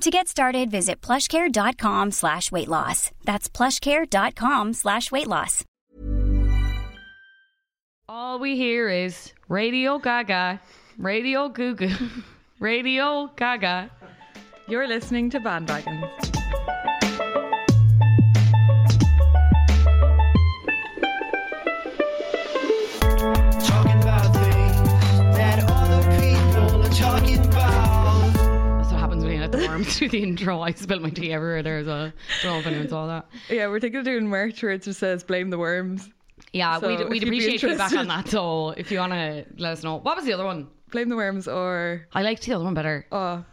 To get started, visit plushcare.com slash weight loss. That's plushcare.com slash weight loss. All we hear is Radio Gaga, Radio Goo Goo, Radio Gaga. You're listening to Bandwagon. You let the the intro. I spilled my tea everywhere there as well. Don't know if anyone saw that. Yeah, we're thinking of doing merch where it just says blame the worms. Yeah, So we'd, we'd appreciate feedback on that. So if you want to let us know. What was the other one? Blame the worms or I liked the other one better. oh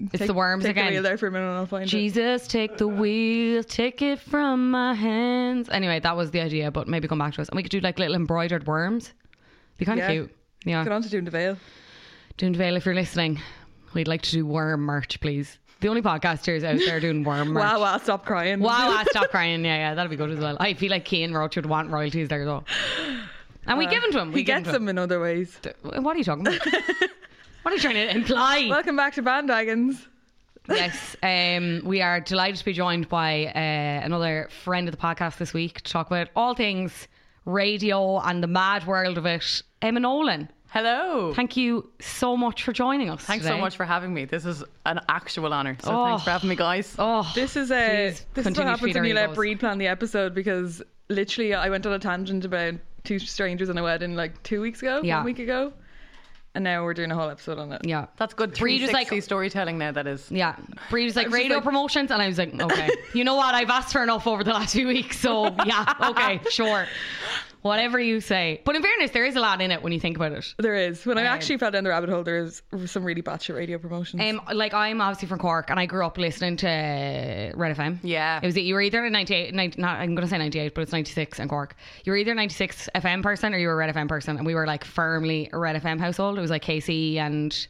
It's take- the worms take the wheel again. there for a minute and I'll find it. Jesus, take the wheel, take it from my hands. Anyway, that was the idea, but maybe come back to us. And we could do like little embroidered worms. Be kind of Yeah. cute. Yeah. Get on to doing the veil. Doing Vale, if you're listening, we'd like to do worm merch, please. The only podcasters out there doing worm merch. Wow, wow, stop crying. Wow, wow, stop crying. Yeah, yeah, that'll be good as well. I feel like Kane Roach would want royalties there though. And we give them to him. We Uh, he gets them. them in other ways. What are you talking about? what are you trying to imply? Welcome back to Bandwagons. yes, um, we are delighted to be joined by uh, another friend of the podcast this week to talk about all things radio and the mad world of it. Emma Nolan, Hello. thank you so much for joining us. Thanks today. so much for having me. This is an actual honour. So Oh. thanks for oh. having me, guys. Oh, This is a Please this is continue what to feed happens when you let egos. Bríd plan the episode because literally I went on a tangent about two strangers in a wedding like two weeks ago, Yeah. one week ago, and now we're doing a whole episode on it. yeah. That's good Bríd was 360 like- storytelling now, that is. Yeah, Bree was like radio like- promotions, and I was like, okay, you know what? I've asked for enough over the last few weeks, so yeah, okay, sure, whatever you say. But in fairness, there is a lot in it when you think about it. There is. When I Um, actually fell down the rabbit hole, there's some really batshit radio promotions. Um, like I'm obviously from Cork, and I grew up listening to Red FM. Yeah. it was you were either a 98, 90, not, I'm going to say 98, but it's 96 in Cork. You were either a 96 FM person or you were a Red FM person, and we were like firmly a Red FM household. It was like Casey and.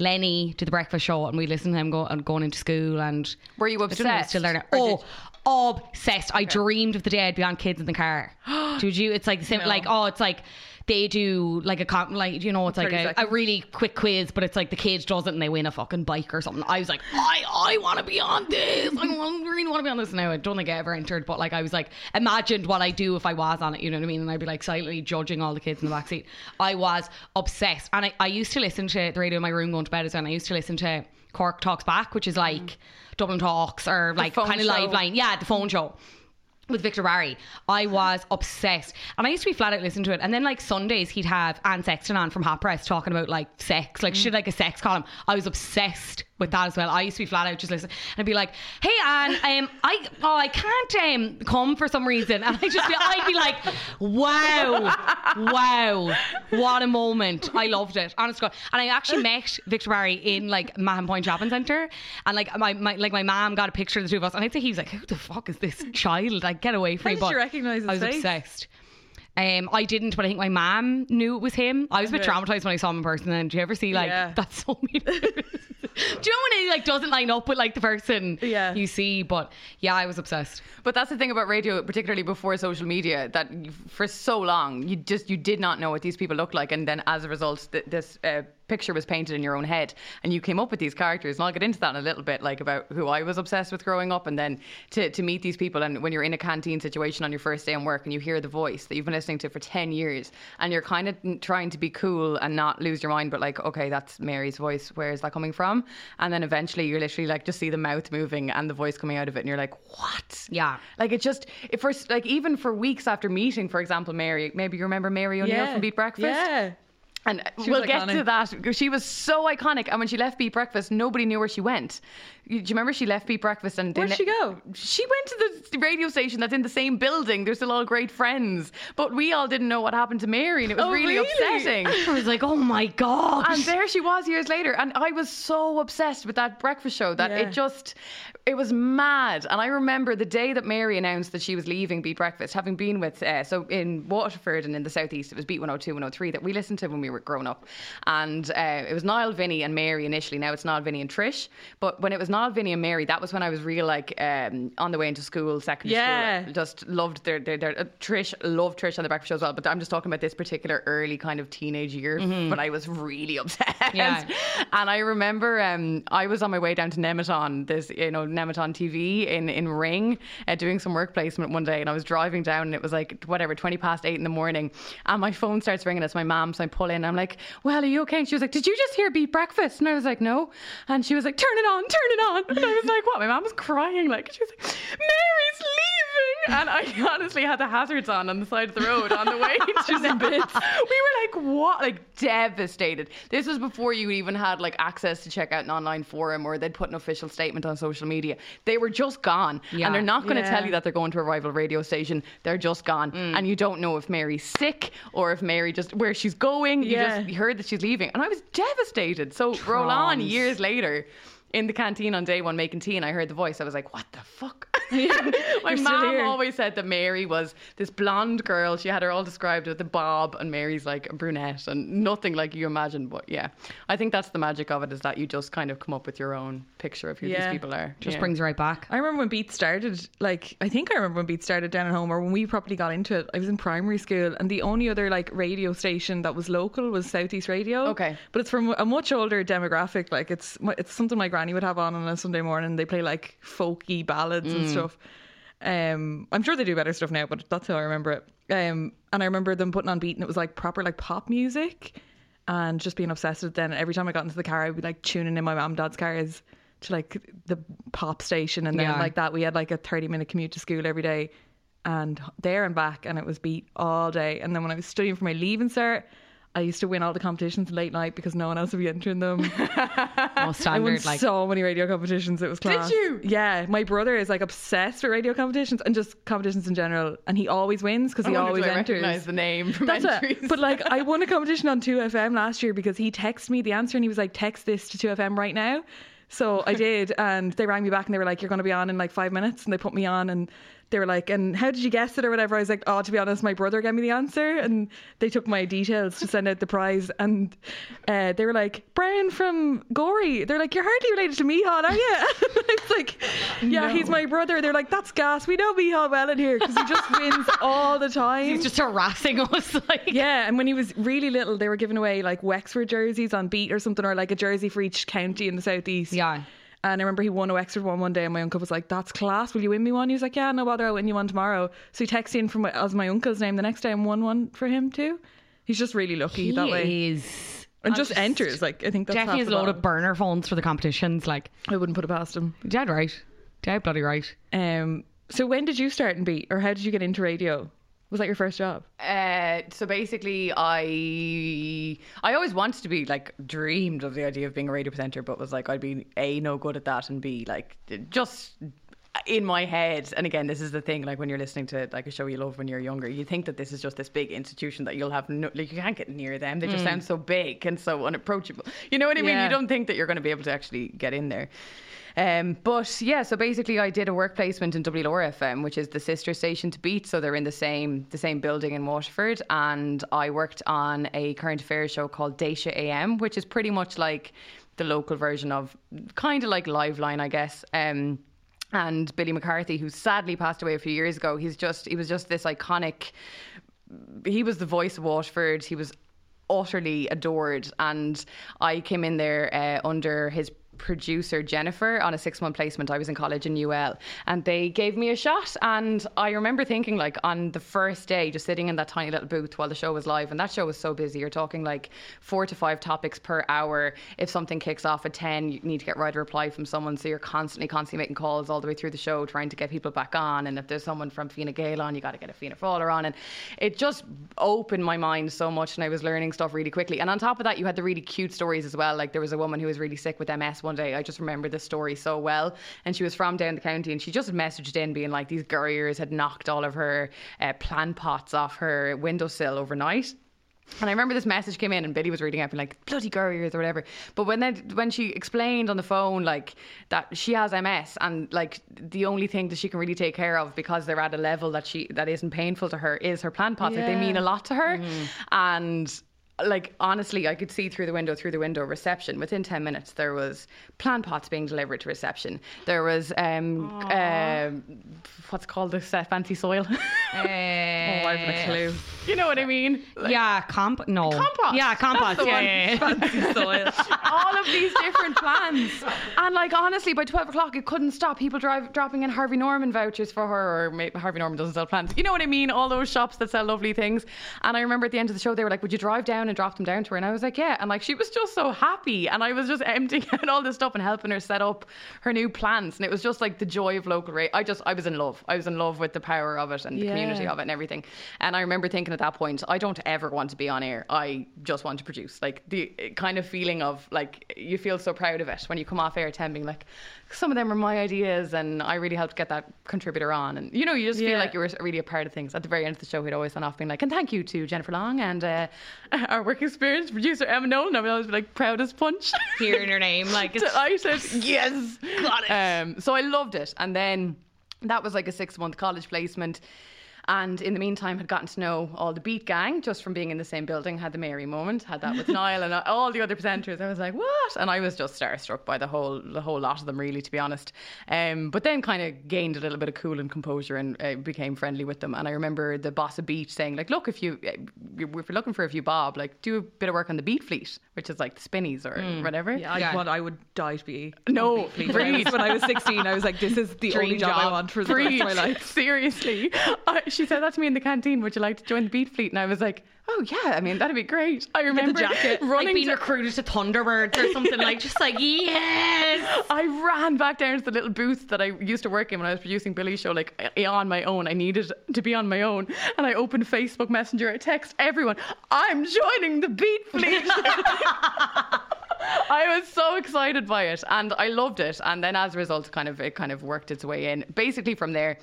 Lenny to the breakfast show, and we listened to him go, and going into school. And Were you obsessed? don't know if it's Still there now. obsessed? Or Oh, obsessed! I dreamed of the day I'd be on Kids in the Car. Did you? It's like the same. Like oh, it's like they do like a com- like you know it's like a, a really quick quiz, but it's like the kid does it and they win a fucking bike or something. I was like, I I want to be on this. I really want to be on this now. I don't think I ever entered, but like I was like imagined what I do if I was on it. You know what I mean? And I'd be like silently judging all the kids in the back seat. I was obsessed, and I, I used to listen to the radio in my room going to bed as well. And I used to listen to Cork Talks Back, which is like Dublin Talks or like kind of Liveline. Yeah, the phone show with Victor Barry. I was obsessed. And I used to be flat out listening to it. And then like Sundays he'd have Anne Sexton on from Hot Press talking about like sex. Like she did like a sex column. I was obsessed with that as well. I used to be flat out just listen and I'd be like, Hey Anne, um I oh I can't um come for some reason and I just be, I'd be like, Wow, wow, what a moment. I loved it. Honest God. And I actually met Victor Barry in like Mahon Point Shopping Centre and like my, my like my mom got a picture of the two of us and I'd say he was like, Who the fuck is this child? Like get away from How me. did But you recognise his I was face? obsessed. Um, I didn't, but I think my mom knew it was him. I was a bit traumatized when I saw him in person. And do you ever see like Yeah. that's so mean? do you know when he like doesn't line up with like the person Yeah. you see? But yeah, I was obsessed. But that's the thing about radio, particularly before social media, that for so long you just you did not know what these people looked like, and then as a result, th- this uh, picture was painted in your own head, and you came up with these characters. And I'll get into that in a little bit, like about who I was obsessed with growing up, and then to to meet these people, and when you're in a canteen situation on your first day in work, and you hear the voice that you've been listening to for ten years, and you're kind of trying to be cool and not lose your mind, but like, okay, that's Mary's voice. Where is that coming from? And then eventually, you're literally like just see the mouth moving and the voice coming out of it, and you're like, what? Yeah. Like it just it first like even for weeks after meeting, for example, Mary. Maybe you remember Mary O'Neill from Beat Breakfast. Yeah. And was we'll get iconic. to that because she was so iconic. And when she left Beat Breakfast, nobody knew where she went. Do you remember she left Beat Breakfast and Where'd she go? She went to the radio station that's in the same building. They're still all great friends, but we all didn't know what happened to Mary, and it was Oh, really, really? upsetting. I was like, oh my god. And there she was years later. And I was so obsessed with that breakfast show that Yeah. it just, it was mad. And I remember the day that Mary announced that she was leaving Beat Breakfast, having been with, uh, so in Waterford and in the southeast, it was Beat 102, 103 that we listened to when we were growing up. And uh, it was Niall, Vinny, and Mary initially. Now it's Niall, Vinny, and Trish. But when it was Niall, Vinny, and Mary, that was when I was real, like, um, on the way into school, secondary Yeah. school. I Just loved their, their, their uh, Trish, loved Trish on the breakfast show as well. But I'm just talking about this particular early kind of teenage year. But I was really obsessed. Yeah. And I remember um, I was on my way down to Nemeton, this you know Nemeton TV in in Ring, uh, doing some work placement one day, and I was driving down, and it was like whatever twenty past eight in the morning, and my phone starts ringing. It's my mom, so I pull in. I'm like, "Well, are you okay?" And she was like, "Did you just hear Beat Breakfast?" And I was like, "No," and she was like, "Turn it on, turn it on," and I was like, "What?" My mom was crying, like she was like, "Mary's leaving," and I honestly had the hazards on on the side of the road on the way to Nemeton. We were like, "What?" Like devastated. This was before you even had like access to check out an online forum or they'd put an official statement on social media. They were just gone. Yeah. And they're not going to Yeah. tell you that they're going to a rival radio station. They're just gone. Mm. And you don't know if Mary's sick or if Mary just where she's going. You Yeah. just heard that she's leaving. And I was devastated. So roll on years later. In the canteen on day one making tea, and I heard the voice. I was like, "What the fuck?" My You're mom here. always said that Mary was this blonde girl. She had her all described with the bob, and Mary's like a brunette, and nothing like you imagine. But yeah, I think that's the magic of it is that you just kind of come up with your own picture of who Yeah. these people are. Just Yeah. brings you right back. I remember when Beat started, like, I think I remember when Beat started down at home or when we properly got into it. I was in primary school and the only other, like, radio station that was local was Southeast Radio. Okay. But it's from a much older demographic. Like, it's it's something my granny would have on on a Sunday morning. They play, like, folky ballads and mm. Stuff. Um, I'm sure they do better stuff now, but that's how I remember it. Um, and I remember them putting on Beat and it was, like, proper, like, pop music and just being obsessed with it. Then every time I got into the car, I'd be, like, tuning in my mum and dad's cars to like the pop station and then Yeah. like that we had like a 30 minute commute to school every day and there and back and it was beat all day and then when I was studying for my leaving cert I used to win all the competitions late night because no one else would be entering them. Oh, I won. Like, so many radio competitions. It was class. Did you? Yeah, my brother is like obsessed with radio competitions and just competitions in general, and he always wins because he always enters. recognize the name from That's entries. it. But like, I won a competition on 2FM last year because he texted me the answer and he was like, text this to 2FM right now. So I did, and they rang me back and they were like, you're going to be on in like five minutes. And they put me on and they were like, and how did you guess it or whatever? I was like, oh, to be honest, my brother gave me the answer. And they took my details to send out the prize. And uh, they were like, Brian from Gorey. They're like, you're hardly related to Mihal, are you? it's like, yeah, he's my brother. They're like, that's gas. We know Mihal well in here because he just wins all the time. he's just harassing us. Like, Yeah, and when he was really little, they were giving away like Wexford jerseys on beat or something, or like a jersey for each county in the southeast. Yeah. And I remember he won a Wexford one one day, and my uncle was like, "That's class. Will you win me one?" He was like, "Yeah, no bother. I'll win you one tomorrow." So he texted in from my, as my uncle's name the next day and won one for him too. He's just really lucky he that way, He is. and I'm just, enters. Like I think that's Definitely has a load of burner phones for the competitions. Like, I wouldn't put it past him. dead right. Dead bloody right. Um. So when did you start in beat, or how did you get into radio? Was that your first job? Uh, so basically, I I always wanted to be like dreamed of the idea of being a radio presenter, but was like I'd be a no good at that, and b like just in my head, and again, this is the thing. Like when you're listening to like a show you love when you're younger, you think that this is just this big institution that you'll have. No, like you can't get near them. They just sound so big and so unapproachable. You know what I mean? Yeah. You don't think that you're going to be able to actually get in there. Um, but yeah, so basically, I did a work placement in WLR FM, which is the sister station to Beat. So they're in the same the same building in Waterford, and I worked on a current affairs show called Déise AM, which is pretty much like the local version of kind of like Liveline, I guess. Um, and Billy McCarthy, who sadly passed away a few years ago, he's just he was just this iconic. He was the voice of Waterford. He was utterly adored, and I came in there uh, under his producer Jennifer on a six month placement. I was in college in UL and they gave me a shot. And I remember thinking, like, on the first day, just sitting in that tiny little booth while the show was live, and that show was so busy. You're talking like four to five topics per hour. If something kicks off at 10, you need to get right a reply from someone. So you're constantly, constantly making calls all the way through the show, trying to get people back on. And if there's someone from Fine Gael on, you got to get a Fianna Fáiler on. And it just opened my mind so much, and I was learning stuff really quickly. And on top of that, you had the really cute stories as well. Like there was a woman who was really sick with MS one day. I just remember this story so well. And she was from down the county, and she just messaged in being like, these Gurriers had knocked all of her uh, plant pots off her windowsill overnight. And I remember this message came in, and Billy was reading it, being like, "Bloody Gurriers" or whatever. But when then when she explained on the phone like that she has MS, and like the only thing that she can really take care of because they're at a level that she that isn't painful to her is her plant pots. Like they mean a lot to her, and like honestly, I could see through the window, through the window, reception. Within ten minutes, there was plant pots being delivered to reception. There was um, um what's called the set fancy soil. Uh, Oh, I haven't a clue. you know what I mean? Like, yeah, comp. No. Compost. Yeah, compost. Yeah, yeah, yeah. all of these different plants And like honestly, by twelve o'clock, it couldn't stop. People drive dropping in Harvey Norman vouchers for her, or maybe Harvey Norman doesn't sell plants. You know what I mean? All those shops that sell lovely things. And I remember at the end of the show, they were like, "Would you drive down and drop them down to her?" And I was like, "Yeah." And like she was just so happy, and I was just emptying out all this stuff and helping her set up her new plants. And it was just like the joy of local rate. I just I was in love. I was in love with the power of it and the community of it and everything. And I remember thinking at that point, I don't ever want to be on air. I just want to produce. Like the kind of feeling of like you feel so proud of it when you come off air, ten being like, some of them are my ideas, and I really helped get that contributor on. And you know, you just feel like you were really a part of things. At the very end of the show, he'd always sign off being like, and thank you to Jennifer Long and uh, our work experience producer Emma Nolan. I would always be like, proud as punch. Hearing her name, like it's I said yes, got it. Um, so I loved it, and then that was like a six month college placement. And in the meantime, had gotten to know all the Beat gang just from being in the same building. Had the Mary moment, had that with Niall and all the other presenters. I was like, what? And I was just starstruck by the whole the whole lot of them, really, to be honest. Um, but then kind of gained a little bit of cool and composure and uh, became friendly with them. And I remember the boss of Beat saying, like, look, if you uh, if you're looking for a few bob, like, do a bit of work on the Beat fleet, which is like the spinnies or whatever. Yeah, I, Yeah. want- I would die to be. No, on the when I was 16, I was like, this is the Dream only job, I want for the rest of my life. Seriously. I, she said that to me in the canteen. Would you like to join the Beat Fleet? And I was like, oh, yeah, I mean, that'd be great. I remember jacket, running like being to- recruited to Thunderbirds or something like just like yes. I ran back down to the little booth that I used to work in when I was producing Billy's show, like on my own. I needed to be on my own. And I opened Facebook Messenger. I text everyone, I'm joining the Beat Fleet. I was so excited by it and I loved it. And then as a result, kind of it kind of worked its way in. Basically from there,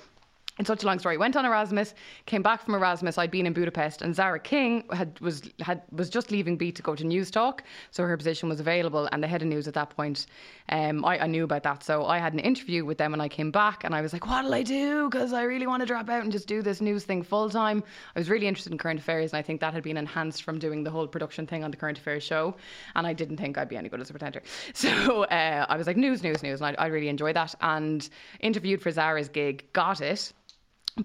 it's such a long story. Went on Erasmus, came back from Erasmus. I'd been in Budapest, and Zara King had was had was just leaving B to go to Newstalk, so her position was available. And the head of news at that point, um, I, I knew about that, so I had an interview with them, and I came back, and I was like, "What'll I do? Because I really want to drop out and just do this news thing full time." I was really interested in current affairs, and I think that had been enhanced from doing the whole production thing on the current affairs show. And I didn't think I'd be any good as a presenter, so uh, I was like, "News, news, news," and I, I really enjoyed that. And interviewed for Zara's gig, got it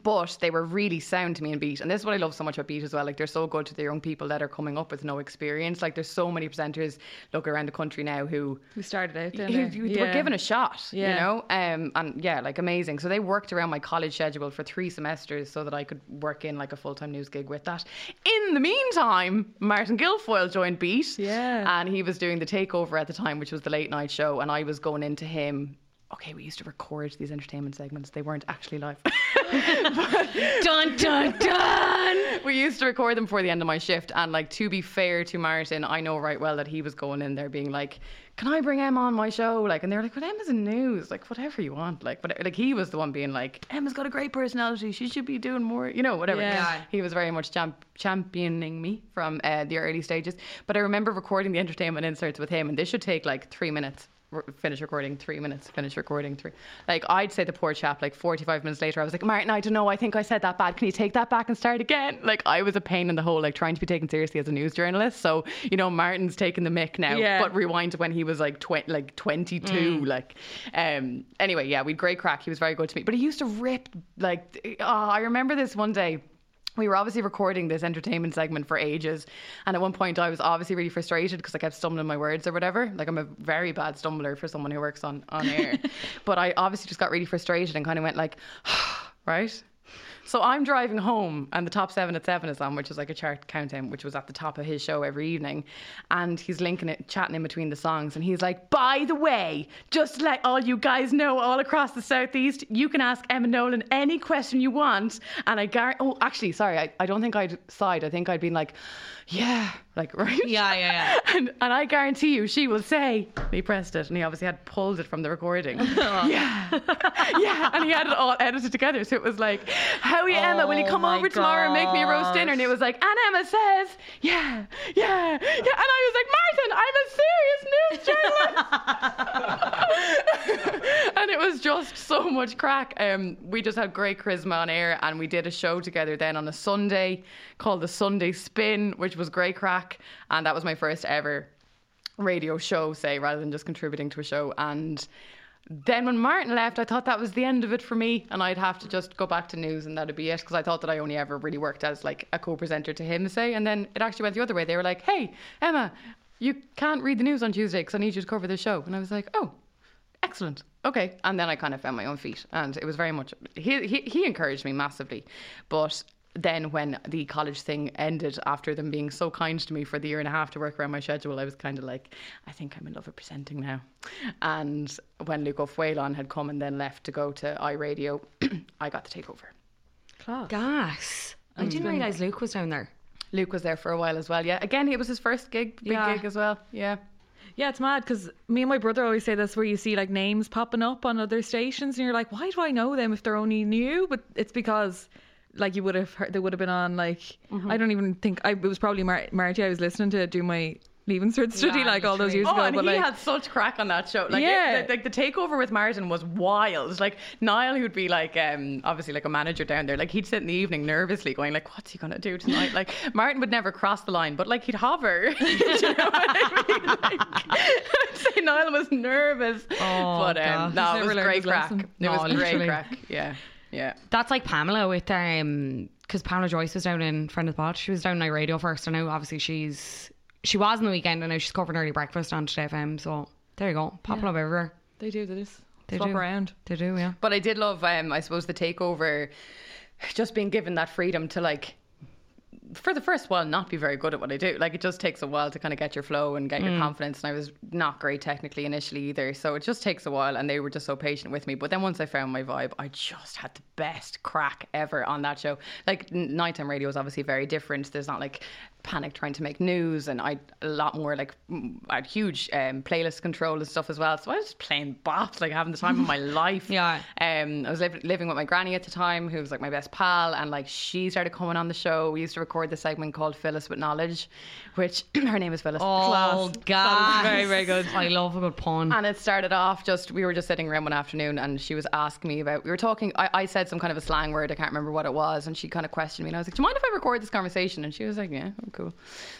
but they were really sound to me in Beat. And this is what I love so much about Beat as well. Like, they're so good to the young people that are coming up with no experience. Like, there's so many presenters, look around the country now who. We started out Who, there. who were given a shot, you know, um, and yeah, like amazing. So they worked around my college schedule for three semesters so that I could work in like a full time news gig with that. In the meantime, Martin Guilfoyle joined Beat, Yeah. and he was doing the takeover at the time, which was the late night show, and I was going into him. Okay, we used to record these entertainment segments. They weren't actually live. Dun dun dun. we used to record them before the end of my shift. And like to be fair to Martin, I know right well that he was going in there being like, "Can I bring Emma on my show?" Like, and they're like, "But Emma's in news. Like, whatever you want." Like, but like he was the one being like, "Emma's got a great personality. She should be doing more." You know, whatever. Yeah. Yeah. He was very much champ- championing me from uh, the early stages. But I remember recording the entertainment inserts with him, and this should take like three minutes. Finish recording three minutes. Finish recording three. Like I'd say the poor chap. Like forty-five minutes later, I was like, Martin, I don't know. I think I said that bad. Can you take that back and start again? Like I was a pain in the hole, like trying to be taken seriously as a news journalist. So you know, Martin's taking the mick now. Yeah. But rewind to when he was like twenty, like twenty-two. Like, um. Anyway, yeah, we'd great crack. He was very good to me. But he used to rip like. Oh, I remember this one day we were obviously recording this entertainment segment for ages and at one point i was obviously really frustrated because i kept stumbling my words or whatever. Like i'm a very bad stumbler for someone who works on on air. But i obviously just got really frustrated and kind of went like right so I'm driving home, and the top seven at seven is on, which is like a chart countdown, which was at the top of his show every evening. And he's linking it, chatting in between the songs, and he's like, "By the way, just to let all you guys know, all across the southeast, you can ask Emma Nolan any question you want." And I guarantee. Oh, actually, sorry, I, I don't think I'd sighed. I think I'd been like, "Yeah," like right. Yeah, yeah, yeah. And, and I guarantee you, she will say, he pressed it, and he obviously had pulled it from the recording. yeah, yeah, and he had it all edited together. So it was like, "How are you, Emma? Will you Oh come over tomorrow and make me a roast dinner?" And it was like, "And Emma says, yeah, yeah, yeah," and I was like, "Martin, I'm a serious news journalist," and it was just so much crack. Um, we just had great charisma on air, and we did a show together then on a Sunday called the Sunday Spin, which was great crack, and that was my first ever radio show, say, rather than just contributing to a show. And then when Martin left, I thought that was the end of it for me, and I'd have to just go back to news, and that'd be it. Because I thought that I only ever really worked as like a co-presenter to him, say. And then it actually went the other way. They were like, "Hey, Emma, you can't read the news on Tuesday because I need you to cover the show." And I was like, "Oh." Excellent. Okay. And then I kind of found my own feet. And it was very much, he, he, he encouraged me massively. But then when the college thing ended, after them being so kind to me for the year and a half to work around my schedule, I was kind of like, I think I'm in love with presenting now. And when Luke O'Faolain had come and then left to go to iRadio, I got to take over. Class. Gas. I mm. didn't realise Luke was down there. Luke was there for a while as well. Yeah. Again, it was his first gig, big Yeah. gig as well. Yeah. Yeah, it's mad because me and my brother always say this where you see like names popping up on other stations and you're like, why do I know them if they're only new? But it's because like you would have heard, they would have been on like I don't even think I it was probably Mar- Marty I was listening to do my leaving cert study Yeah, like all those years Oh, ago. and but he like, had such crack on that show. Like, Yeah. it, like the takeover with Martin was wild. Like Niall, who would be like, um, obviously like a manager down there. Like he'd sit in the evening nervously, going like, "What's he gonna do tonight?" Like Martin would never cross the line, but like he'd hover. do you know what I mean? Like, I'd say Niall was nervous, Oh, but um, no, it was great crack. lesson. It No, was great literally. crack. Yeah, yeah. That's like Pamela with um because Pamela Joyce was down in friend of the pod. She was down in radio first, I know obviously she's she was on the weekend, and now she's covering early breakfast on Today FM. So there you go, popping up everywhere. they do they just They swap do. around. They do, yeah. But I did love, um, I suppose, the takeover, just being given that freedom to like. For the first while, not be very good at what I do. Like it just takes a while to kind of get your flow and get your confidence. And I was not great technically initially either, so it just takes a while. And they were just so patient with me. But then once I found my vibe, I just had the best crack ever on that show. Like nighttime radio is obviously very different. There's not like panic trying to make news, and I a lot more like mm, I had huge um, playlist control and stuff as well. So I was just playing bops, like having the time of my life. Yeah. Um, I was liv- living with my granny at the time, who was like my best pal, and like she started coming on the show. We used to record the segment called Phyllis with Knowledge, which her name is Phyllis. Oh, God. very, very good. I love a good pun. And it started off just we were just sitting around one afternoon and she was asking me about we were talking I, I said some kind of a slang word, I can't remember what it was, and she kind of questioned me and I was like, Do you mind if I record this conversation? And she was like, Yeah, oh, cool.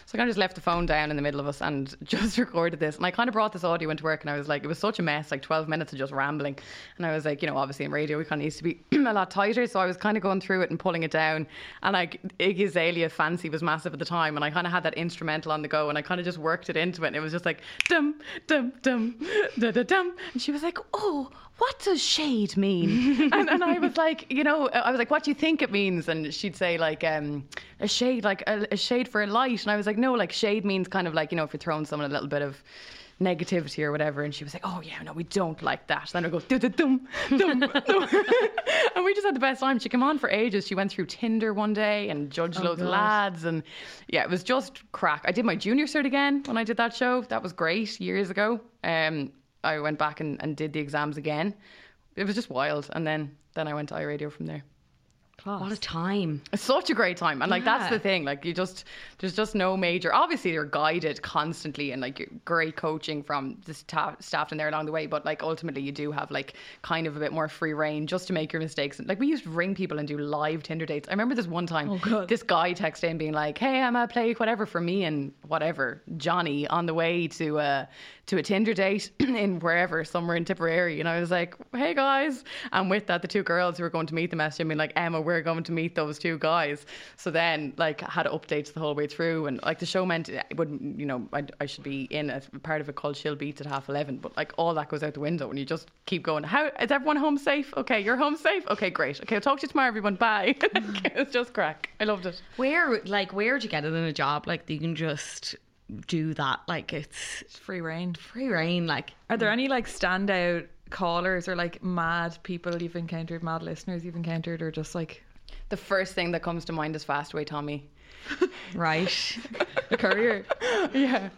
So I kind of just left the phone down in the middle of us and just recorded this. And I kind of brought this audio into work and I was like, it was such a mess, like twelve minutes of just rambling. And I was like, you know, obviously in radio we kind of needs to be a lot tighter. So I was kind of going through it and pulling it down. And like Iggy Azalea fancy was massive at the time and I kind of had that instrumental on the go and I kind of just worked it into it and it was just like dum dum dum da da dum. And she was like oh what does shade mean? And, and I was like you know I was like what do you think it means? And she'd say like um a shade like a, a shade for a light. And I was like no like shade means kind of like you know if you're throwing someone a little bit of negativity or whatever. And she was like, oh, yeah, no, we don't like that. Then I go, dum, dum, dum, and we just had the best time. She came on for ages. She went through Tinder one day and judged loads of lads. And yeah, it was just crack. I did my junior cert again when I did that show. That was great years ago. Um, I went back and, and did the exams again. It was just wild. And then, then I went to iRadio from there. What a time. It's such a great time, and like that's the thing. Like you just, there's just no major. Obviously, you're guided constantly, and like great coaching from the staff, staff in there along the way. But like ultimately, you do have like kind of a bit more free reign just to make your mistakes. Like we used to ring people and do live Tinder dates. I remember this one time, this guy texted in being like, "Hey, I'm a play whatever for me and whatever Johnny on the way to uh to a Tinder date in wherever somewhere in Tipperary." And I was like, "Hey guys," and with that, the two girls who were going to meet the message me like, "Emma, we're going to meet those two guys." So then, like, I had updates the whole way through, and like the show meant it would, you know, I, I should be in a part of it called Chill Beats at half eleven, but like all that goes out the window, and you just keep going. How is everyone home safe? Okay, you're home safe. Okay, great. Okay, I'll talk to you tomorrow, everyone. Bye. it's just crack. I loved it. Where, like, where'd you get it in a job? Like, you can just do that. Like, it's It's free reign. free reign. Like, Are there mm. any like standout callers or like mad people you've encountered, mad listeners you've encountered, or just like The first thing that comes to mind is Fastway Tommy. right? a courier? yeah.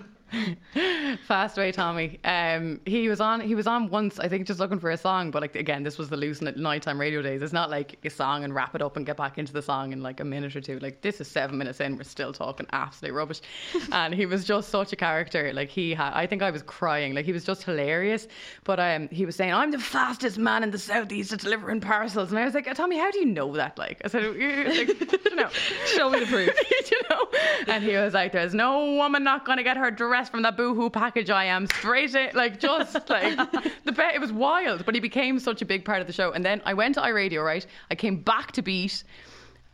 Fastway Tommy. Um, he was on. He was on once. I think just looking for a song, but like again, this was the loose nighttime radio days. It's not like a song and wrap it up and get back into the song in like a minute or two. Like this is seven minutes in, we're still talking absolute rubbish. and he was just such a character. Like he had. I think I was crying. Like he was just hilarious. But um, he was saying, "I'm the fastest man in the southeast at delivering parcels," and I was like, "Tommy, how do you know that?" Like I said, "You- like, you know. Show me the proof. you know? And he was like, "There's no woman not gonna get her dress from that boohoo package I am straight in, like just like the be- it was wild." But he became such a big part of the show. And then I went to iRadio, right? I came back to Beat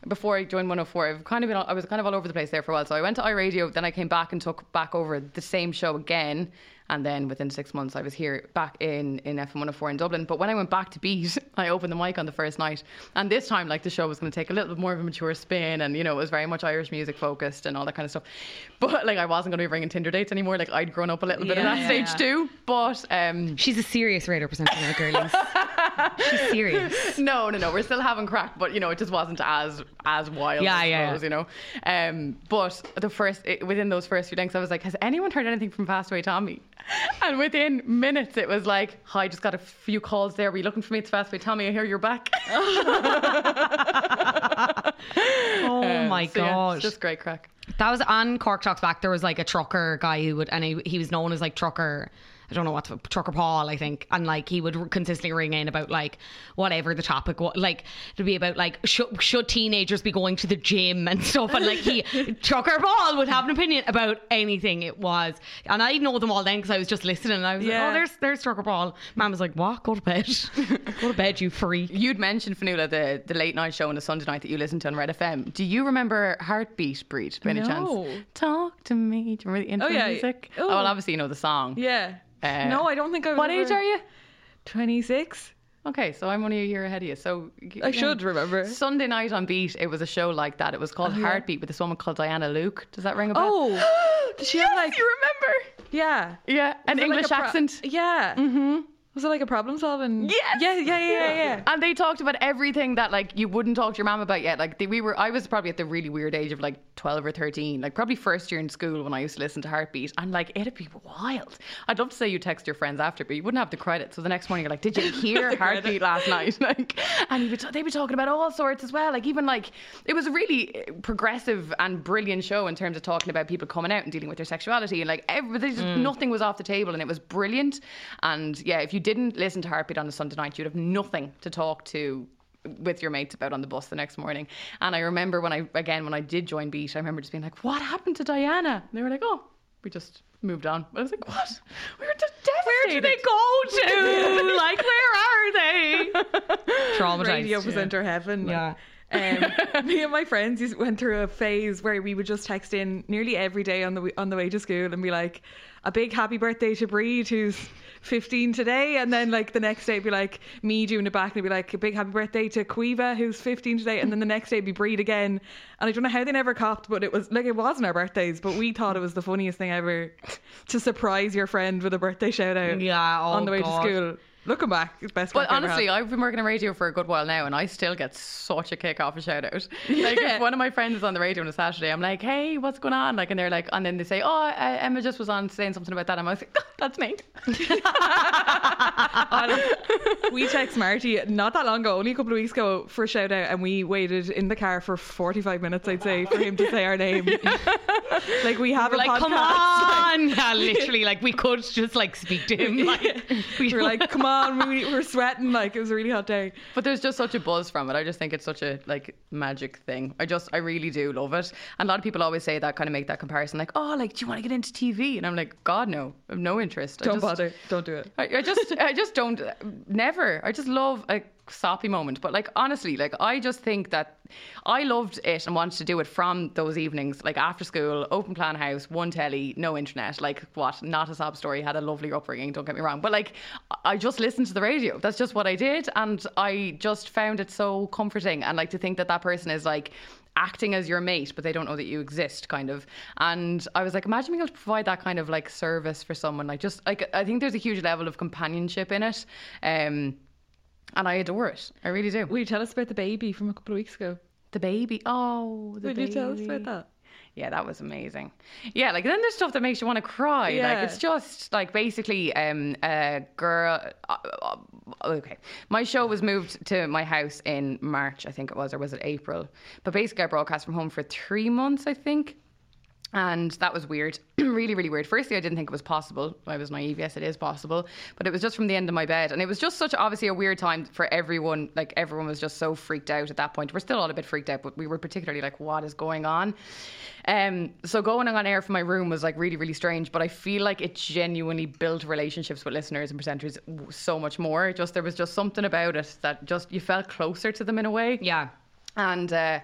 before I joined 104. I've kind of been, all- I was kind of all over the place there for a while. So I went to iRadio, then I came back and took back over the same show again. And then within six months, I was here back in, in FM 104 in Dublin. But when I went back to Beat, I opened the mic on the first night. And this time, like, the show was going to take a little bit more of a mature spin. And, you know, it was very much Irish music focused and all that kind of stuff. But, like, I wasn't going to be bringing Tinder dates anymore. Like, I'd grown up a little bit at that yeah, stage yeah. too. But, um, She's a serious radio presenter now, girlies. She's serious. no, no, no. We're still having crack, but you know, it just wasn't as as wild. Yeah, yeah, suppose, yeah. You know, um, but the first it, within those first few links, I was like, "Has anyone heard anything from Fastway Tommy?" And within minutes, it was like, "Hi, just got a few calls there. Were you looking for me? It's Fastway Tommy. I hear you're back." Oh Um, my so, yeah, god. it's just great crack. That was on Cork Talks Back. There was like a trucker guy who would, and he, he was known as like trucker. I don't know what to, trucker Paul, I think, and like he would consistently ring in about like whatever the topic was. Like it'd be about like should, should teenagers be going to the gym and stuff, and like he trucker Paul would have an opinion about anything it was, and I know them all then because I was just listening. and I was Yeah. like, oh, there's there's trucker Paul. Mum was like, what? Go to bed, go to bed, you freak. You'd mentioned Fionnuala the the late night show on a Sunday night that you listened to on Red FM. Do you remember Heartbeat Bríd by any No. chance? Talk to me. Do you remember the intro oh, yeah. music? Oh. Oh, well, obviously you know the song. Yeah. Uh, no, I don't think I was. What age are you? Twenty six. Okay, so I'm only a year ahead of you. So I should remember. Sunday night on Beat, it was a show like that. It was called Heartbeat with this woman called Diana Luke. Does that ring a bell? Oh, she have like? you remember? Yeah. Yeah, an like English a pro- accent. Yeah. Mm-hmm. Was it like a problem solving? Yes! Yeah, yeah, yeah, yeah. yeah. And they talked about everything that like you wouldn't talk to your mom about yet. Like they, we were, I was probably at the really weird age of like twelve or thirteen, like probably first year in school when I used to listen to Heartbeat, and like it'd be wild. I'd love to say you text your friends after, but you wouldn't have the credit. So the next morning you're like, "Did you hear Heartbeat last night?" Like, and you'd be t- they'd be talking about all sorts as well. Like even like it was a really uh, progressive and brilliant show in terms of talking about people coming out and dealing with their sexuality and like everything. just Nothing was off the table, and it was brilliant. And yeah, if you didn't listen to Heartbeat on a Sunday night, you'd have nothing to talk to with your mates about on the bus the next morning. And I remember when I again when I did join Beat, I remember just being like, "What happened to Diana?" And they were like, "Oh, we just moved on." I was like, "What? We were just devastated. Where devastated." do they go to? like, where are they? Traumatized. Radio yeah. presenter heaven. Yeah. Um, me and my friends went through a phase where we would just text in nearly every day on the on the way to school and be like, "A big happy birthday to Bríd, who's 15 today," and then like the next day it'd be like me doing it back and it'd be like, "A big happy birthday to Caoimhe, who's 15 today," and then the next day it'd be Bríd again. And I don't know how they never copped, but it was like it wasn't our birthdays, but we thought it was the funniest thing ever to surprise your friend with a birthday shout out Yeah, oh on the way God. to school. Looking back, it's best. But honestly. I've been working in radio for a good while now, and I still get such a kick off a shout out. Like if one of my friends is on the radio on a Saturday, I'm like, "Hey, what's going on?" Like, and they're like, and then they say, "Oh, uh, Emma just was on saying something about that." I'm like, "That's me." we text Marty not that long ago, only a couple of weeks ago, for a shout out, and we waited in the car for 45 minutes, I'd say, for him to say our name. like, we have We're a like, podcast. come on. yeah, literally. Like, we could just like speak to him. Like, we were like, come on, we were sweating, like, it was a really hot day. But there's just such a buzz from it. I just think it's such a like magic thing. I just, I really do love it. And a lot of people always say that, kind of make that comparison, like, "Oh, like, do you want to get into TV?" And I'm like, "God, no, I have no interest. Don't just, bother, don't do it. I, I just, I just don't, never. I just love a soppy moment. But like, honestly, like, I just think that I loved it and wanted to do it from those evenings, like after school, open plan house, one telly, no internet. Like, what? Not a sob story. Had a lovely upbringing. Don't get me wrong. But like, I just listened to the radio. That's just what I did, and I just found it so comforting. And like to think that that person is like acting as your mate, but they don't know that you exist, kind of. And I was like, imagine being able to provide that kind of like service for someone. Like, just like I think there's a huge level of companionship in it, um, and I adore it. I really do. Will you tell us about the baby from a couple of weeks ago? the baby, oh, the Will baby. you tell us about that? Yeah, that was amazing. Yeah, like then there's stuff that makes you want to cry. Yeah. Like it's just like basically um a girl. Uh, uh, okay, my show was moved to my house in March, I think it was, or was it April? But basically, I broadcast from home for three months, I think. And that was weird, really, really weird. Firstly, I didn't think it was possible. I was naive. Yes, it is possible, but it was just from the end of my bed, and it was just such obviously a weird time for everyone. Like everyone was just so freaked out at that point. We're still all a bit freaked out, but we were particularly like, "What is going on?" Um, so going on air from my room was like really, really strange. But I feel like it genuinely built relationships with listeners and presenters so much more. Just there was just something about it that just you felt closer to them in a way. yeah. And uh,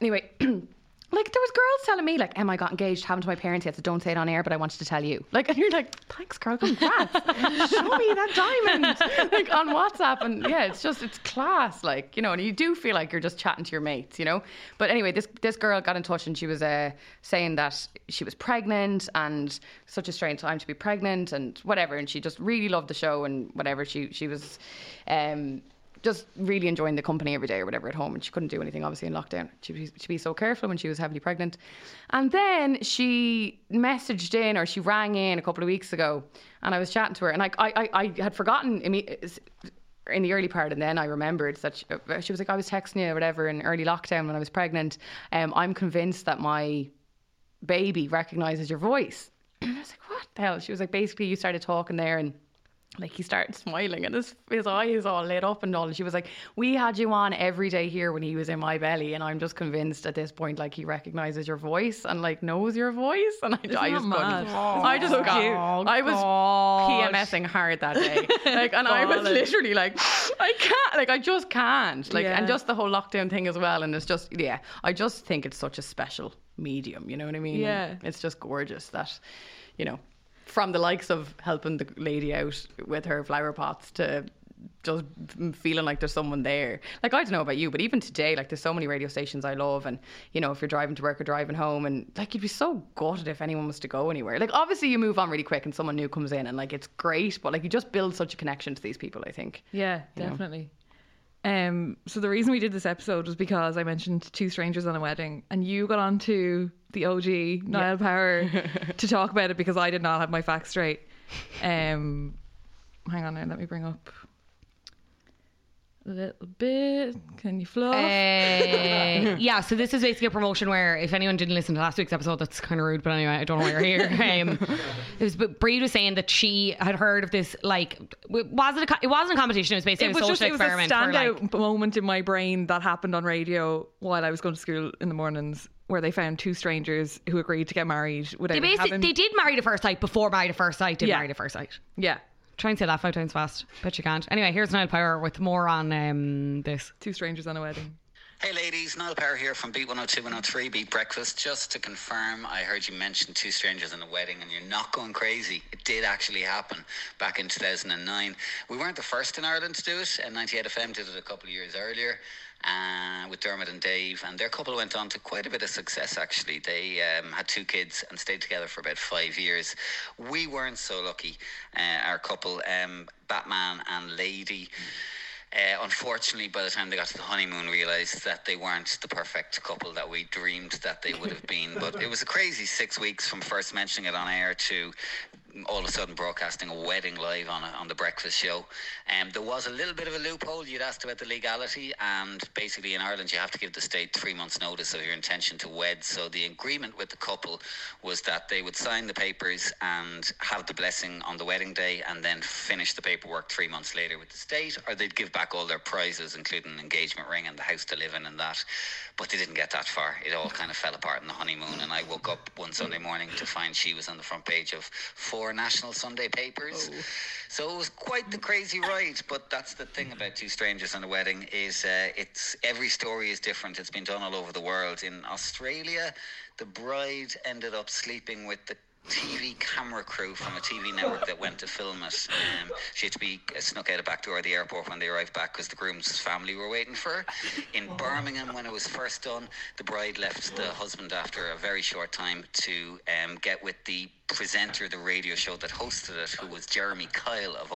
anyway, like there was girls telling me like, "Emma, I got engaged, haven't to my parents yet, so don't say it on air, but I wanted to tell you." Like, and you're like, "Thanks, girl, congrats! Show me that diamond!" like on WhatsApp, and yeah, it's just it's class. Like you know, and you do feel like you're just chatting to your mates, you know. But anyway, this this girl got in touch and she was uh, saying that she was pregnant and such a strange time to be pregnant and whatever, and she just really loved the show and whatever. She she was. Um, just really enjoying the company every day or whatever at home and she couldn't do anything obviously in lockdown. She'd be, she'd be so careful when she was heavily pregnant. And then she messaged in or she rang in a couple of weeks ago and I was chatting to her and I, I, I had forgotten in the early part and then I remembered that she, uh, she was like I was texting you or whatever in early lockdown when I was pregnant. Um, I'm convinced that my baby recognizes your voice. And I was like what the hell? She was like basically you started talking there and like he started smiling and his his eyes all lit up and all. And she was like, "We had you on every day here when he was in my belly, and I'm just convinced at this point like he recognizes your voice and like knows your voice." And I, I just couldn't. mad? I just got. I was PMSing hard that day, like, and I was literally like, I can't, like, I just can't, like, and just the whole lockdown thing as well. And it's just, yeah, I just think it's such a special medium. You know what I mean? Yeah. it's just gorgeous that, you know, from the likes of helping the lady out with her flower pots to just feeling like there's someone there. Like I don't know about you, but even today, like there's so many radio stations I love, and you know if you're driving to work or driving home, and like you'd be so gutted if anyone was to go anywhere. Like obviously you move on really quick, and someone new comes in, and like it's great, but like you just build such a connection to these people. I think. Yeah, definitely. Um, so the reason we did this episode was because I mentioned two strangers on a wedding, and you got on to the OG Niall Power to talk about it because I did not have my facts straight. Um, hang on now, let me bring up little bit. Can you fluff? Uh, yeah, so this is basically a promotion where if anyone didn't listen to last week's episode, that's kind of rude, but anyway, I don't know why you're here. Um, it was, but Breed was saying that she had heard of this, like, it wasn't a, it wasn't a competition, it was basically it a was social just it was a experiment. standout like, moment in my brain that happened on radio while I was going to school in the mornings, where they found two strangers who agreed to get married without they, having. they did marry at first sight before married the first sight, did Yeah. married at first sight. yeah, Try and say that five times fast. but you can't. Anyway, here's Niall Power with more on um, this. two strangers on a wedding. Hey ladies, Niall Power here from Beat 102 103 Beat Breakfast. Just to confirm, I heard you mention two strangers in a wedding and you're not going crazy. It did actually happen back in 2009. We weren't the first in Ireland to do it, and 98 FM did it a couple of years earlier. Uh, with Dermot and Dave, and their couple went on to quite a bit of success. Actually, they um, had two kids and stayed together for about five years. We weren't so lucky. Uh, our couple, um, Batman and Lady. Uh, unfortunately, by the time they got to the honeymoon, realised that they weren't the perfect couple that we dreamed that they would have been. But it was a crazy six weeks from first mentioning it on air to all of a sudden broadcasting a wedding live on a, on the breakfast show. Um, there was a little bit of a loophole. You'd asked about the legality, and basically in Ireland, you have to give the state three months' notice of your intention to wed. So the agreement with the couple was that they would sign the papers and have the blessing on the wedding day, and then finish the paperwork three months later with the state, or they'd give back all their prizes, including an engagement ring and the house to live in and that. But they didn't get that far. It all kind of fell apart in the honeymoon, and I woke up one Sunday morning to find she was on the front page of four national Sunday papers. So it was quite the crazy ride. But that's the thing about two strangers and a wedding is uh, it's every story is different. It's been done all over the world. In Australia, the bride ended up sleeping with the TV camera crew from a TV network that went to film it. Um, she had to be uh, snuck out a back door of the airport when they arrived back because the groom's family were waiting for her. In Birmingham, when it was first done, the bride left the husband after a very short time to um, get with the presenter, of the radio show that hosted it, who was Jeremy Kyle of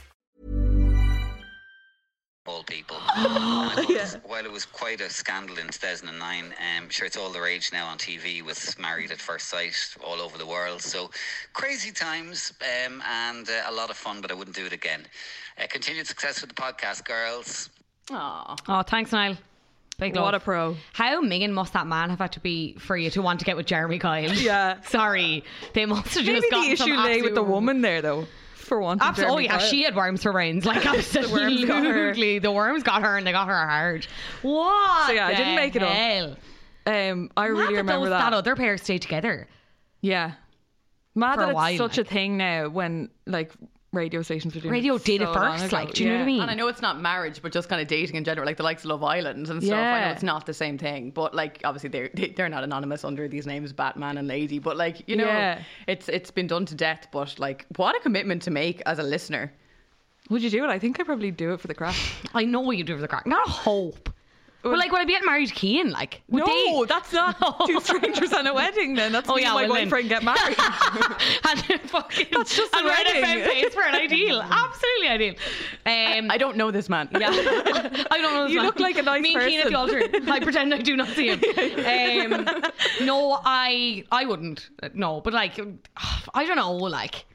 All people. And I thought this- While it was quite a scandal in 2009, um, sure it's all the rage now on TV with Married at First Sight all over the world. So crazy times um, and uh, a lot of fun, but I wouldn't do it again. Uh, continued success with the podcast, girls. Aw. Oh, thanks, Niall. Big love. What a pro. How Megan must that man have had to be for you to want to get with Jeremy Kyle? Yeah. Sorry, they must have just Maybe the gotten some issue lay with the woman there, though, for wanting Absolutely. Oh yeah, Kyle. she had worms for brains. Like worms got her. absolutely, the worms got her and they got her hard. What? So, yeah, I didn't the make it up. Um, I Mad really that remember those- that. other pair stayed together. Yeah. Mad that it's while, such like. a thing now when like radio stations were doing Radio it did it so long first, ago. like, do you know what I mean? And I know it's not marriage, but just kind of dating in general, like the likes of Love Island and stuff. I know it's not the same thing, but like obviously they're they- they're not anonymous under these names, Batman and Lady. But like you know, Yeah. it's it's been done to death. But like, what a commitment to make as a listener. Would you do it? I think I'd probably do it for the crack. I know what you do for the crack. Not a hope. But like, would I be getting married to Keane? Like, would no, they? that's not two strangers and a wedding. Then that's Oh, me yeah, and my well then. boyfriend get married. and fucking That's just a and Red wedding. FM pays for an Ideal, absolutely ideal. Um, I don't know this man. Yeah, I don't know. this You man. look like a nice Me and Keane at the altar. I pretend I do not see him. Um, no, I I wouldn't. No, but like, I don't know. Like,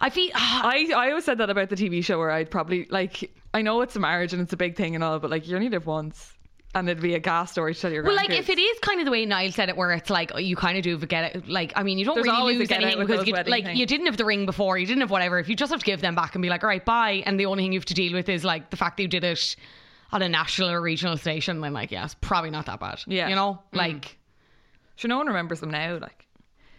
I feel. I, I always said that about the TV show where I'd probably like I know it's a marriage and it's a big thing and all, but like you only live once, and it'd be a gas story to tell your Well, like if it is kind of the way Niall said it, where it's like oh, you kind of do get it. Like I mean, you don't There's really always a lose get out anything with because those you wedding like things. you didn't have the ring before, you didn't have whatever. If you just have to give them back and be like, all right, bye, and the only thing you have to deal with is like the fact that you did it on a national or regional station, then like yeah, it's probably not that bad. Yeah. you know, Mm. like sure no one remembers them now. Like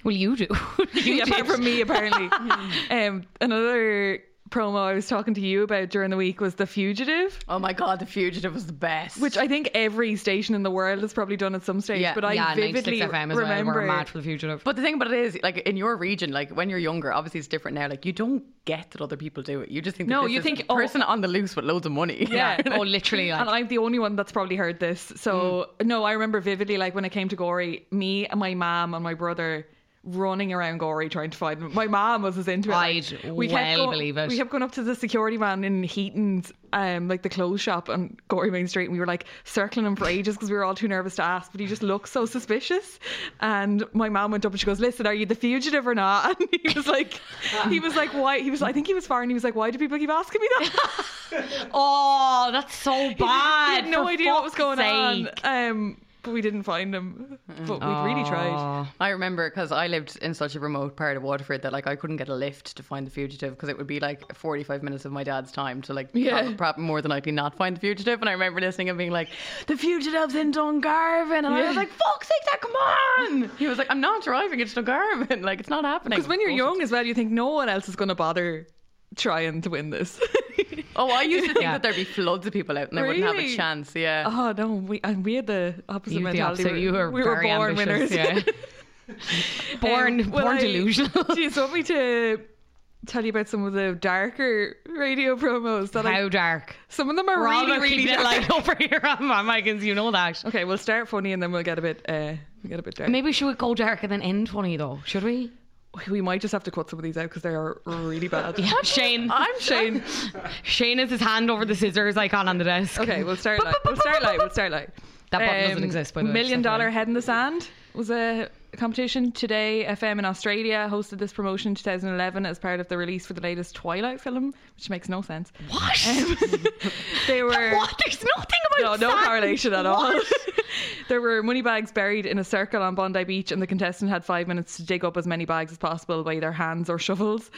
well, you do. you apart did. from me apparently. um, another promo I was talking to you about during the week was The Fugitive. Oh my god, The Fugitive was the best. Which I think every station in the world has probably done at some stage. Yeah. but I yeah, vividly FM as remember well. We're mad for the fugitive. But the thing about it is, like in your region, like when you're younger, obviously it's different now. Like you don't get that other people do it. You just think that No, you think, a oh- person on the loose with loads of money. Yeah. oh, literally. Like, and I'm the only one that's probably heard this. So Mm. no, I remember vividly like when it came to Gorey, me and my mom and my brother running around Gorey trying to find them. My mom was as into it. I'd like, well going, believe it. We kept going up to the security man in Heaton's, um, like the clothes shop on Gorey Main Street, and we were like circling him for ages because we were all too nervous to ask. But he just looked so suspicious. And my mom went up and she goes, "Listen, are you the fugitive or not?" And he was like, he was like, "Why?" He was, I think he was foreign. He was like, "Why do people keep asking me that?" oh, that's so bad. he had no idea what was going sake. on. Um, but we didn't find him. But we really tried. I remember because I lived in such a remote part of Waterford that like I couldn't get a lift to find the fugitive because it would be like 45 minutes of my dad's time to like Yeah. prob- prob- more than likely not find the fugitive. And I remember listening and being like, "The fugitive's in Dungarvan," and I Yeah. was like, "Fuck's sake, that come on!" He was like, "I'm not driving it's Dungarvan. Like it's not happening." Because when you're Bullshit. young as well, you think no one else is going to bother trying to win this. Oh, I used to think Yeah. that there'd be floods of people out and they wouldn't have a chance. Yeah. oh no, we and we had the opposite You, the mentality. opposite. You were we were very born ambitious, winners. Yeah. born, Um, well, born I- delusional. Do you want me to tell you about some of the darker radio promos that How I? dark. Some of them are really, really dark. light over here on my Mike's, you know that. Okay, we'll start funny and then we'll get a bit. Uh, we'll get a bit dark. Maybe should we should go dark and then end funny though, should we? We might just have to cut some of these out because they are really bad. Yeah, Shane. I'm Shane. Shane has his hand over the scissors icon on the desk. Okay, we'll start light. We'll start light. We'll start light. That button doesn't Um, exist, by the way. Million dollar Head in the Sand was a competition. Today, FM in Australia hosted this promotion in 2011 as part of the release for the latest Twilight film, which makes no sense. What? Um, they were. what? There's nothing about no sand. correlation at all. There were money bags buried in a circle on Bondi Beach, and the contestant had five minutes to dig up as many bags as possible by their hands or shovels.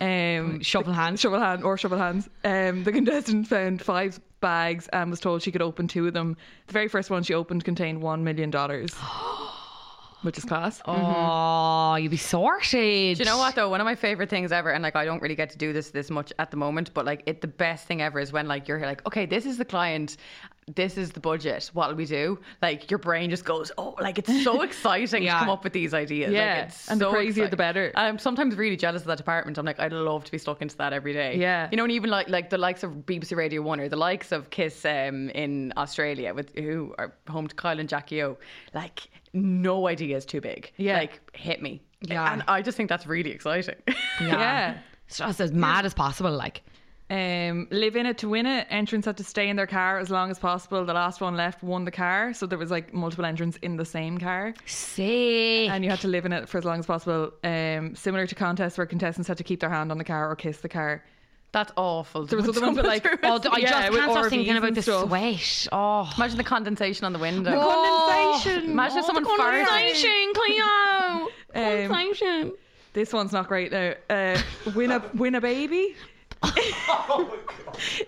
Um, Shovel hand. shovel hand or shovel hands. Um, the contestant found five bags and was told she could open two of them. The very first one she opened contained one million dollars, which is class. Oh, you'd be sorted. Do you know what though? One of my favorite things ever, and like I don't really get to do this this much at the moment, but like it, the best thing ever is when like you're like, okay, this is the client, this is the budget. What'll we do? Like your brain just goes, oh, like it's so exciting Yeah. to come up with these ideas. Like, Yeah, it's and the so crazier the better. I'm sometimes really jealous of that department. I'm like, I'd love to be stuck into that every day. Yeah. you know, and even like like the likes of BBC Radio One or the likes of Kiss um, in Australia, with who are home to Kyle and Jackie O. Like, no idea is too big. Yeah. like hit me. Yeah. and I just think that's really exciting. Yeah. It's just as mad as possible, like. Um, live in it to win it. Entrants had to stay in their car as long as possible. The last one left won the car, so there was like multiple entrants in the same car, Sick. and you had to live in it for as long as possible. Um, similar to contests where contestants had to keep their hand on the car or kiss the car. That's awful. There was other ones like Oh, I just can't stop thinking about the sweat. Oh. Imagine the condensation on the window. The condensation. Imagine Oh, someone the. Condensation, Cleo. Um, Condensation. This one's not great now. Uh, win a win a baby.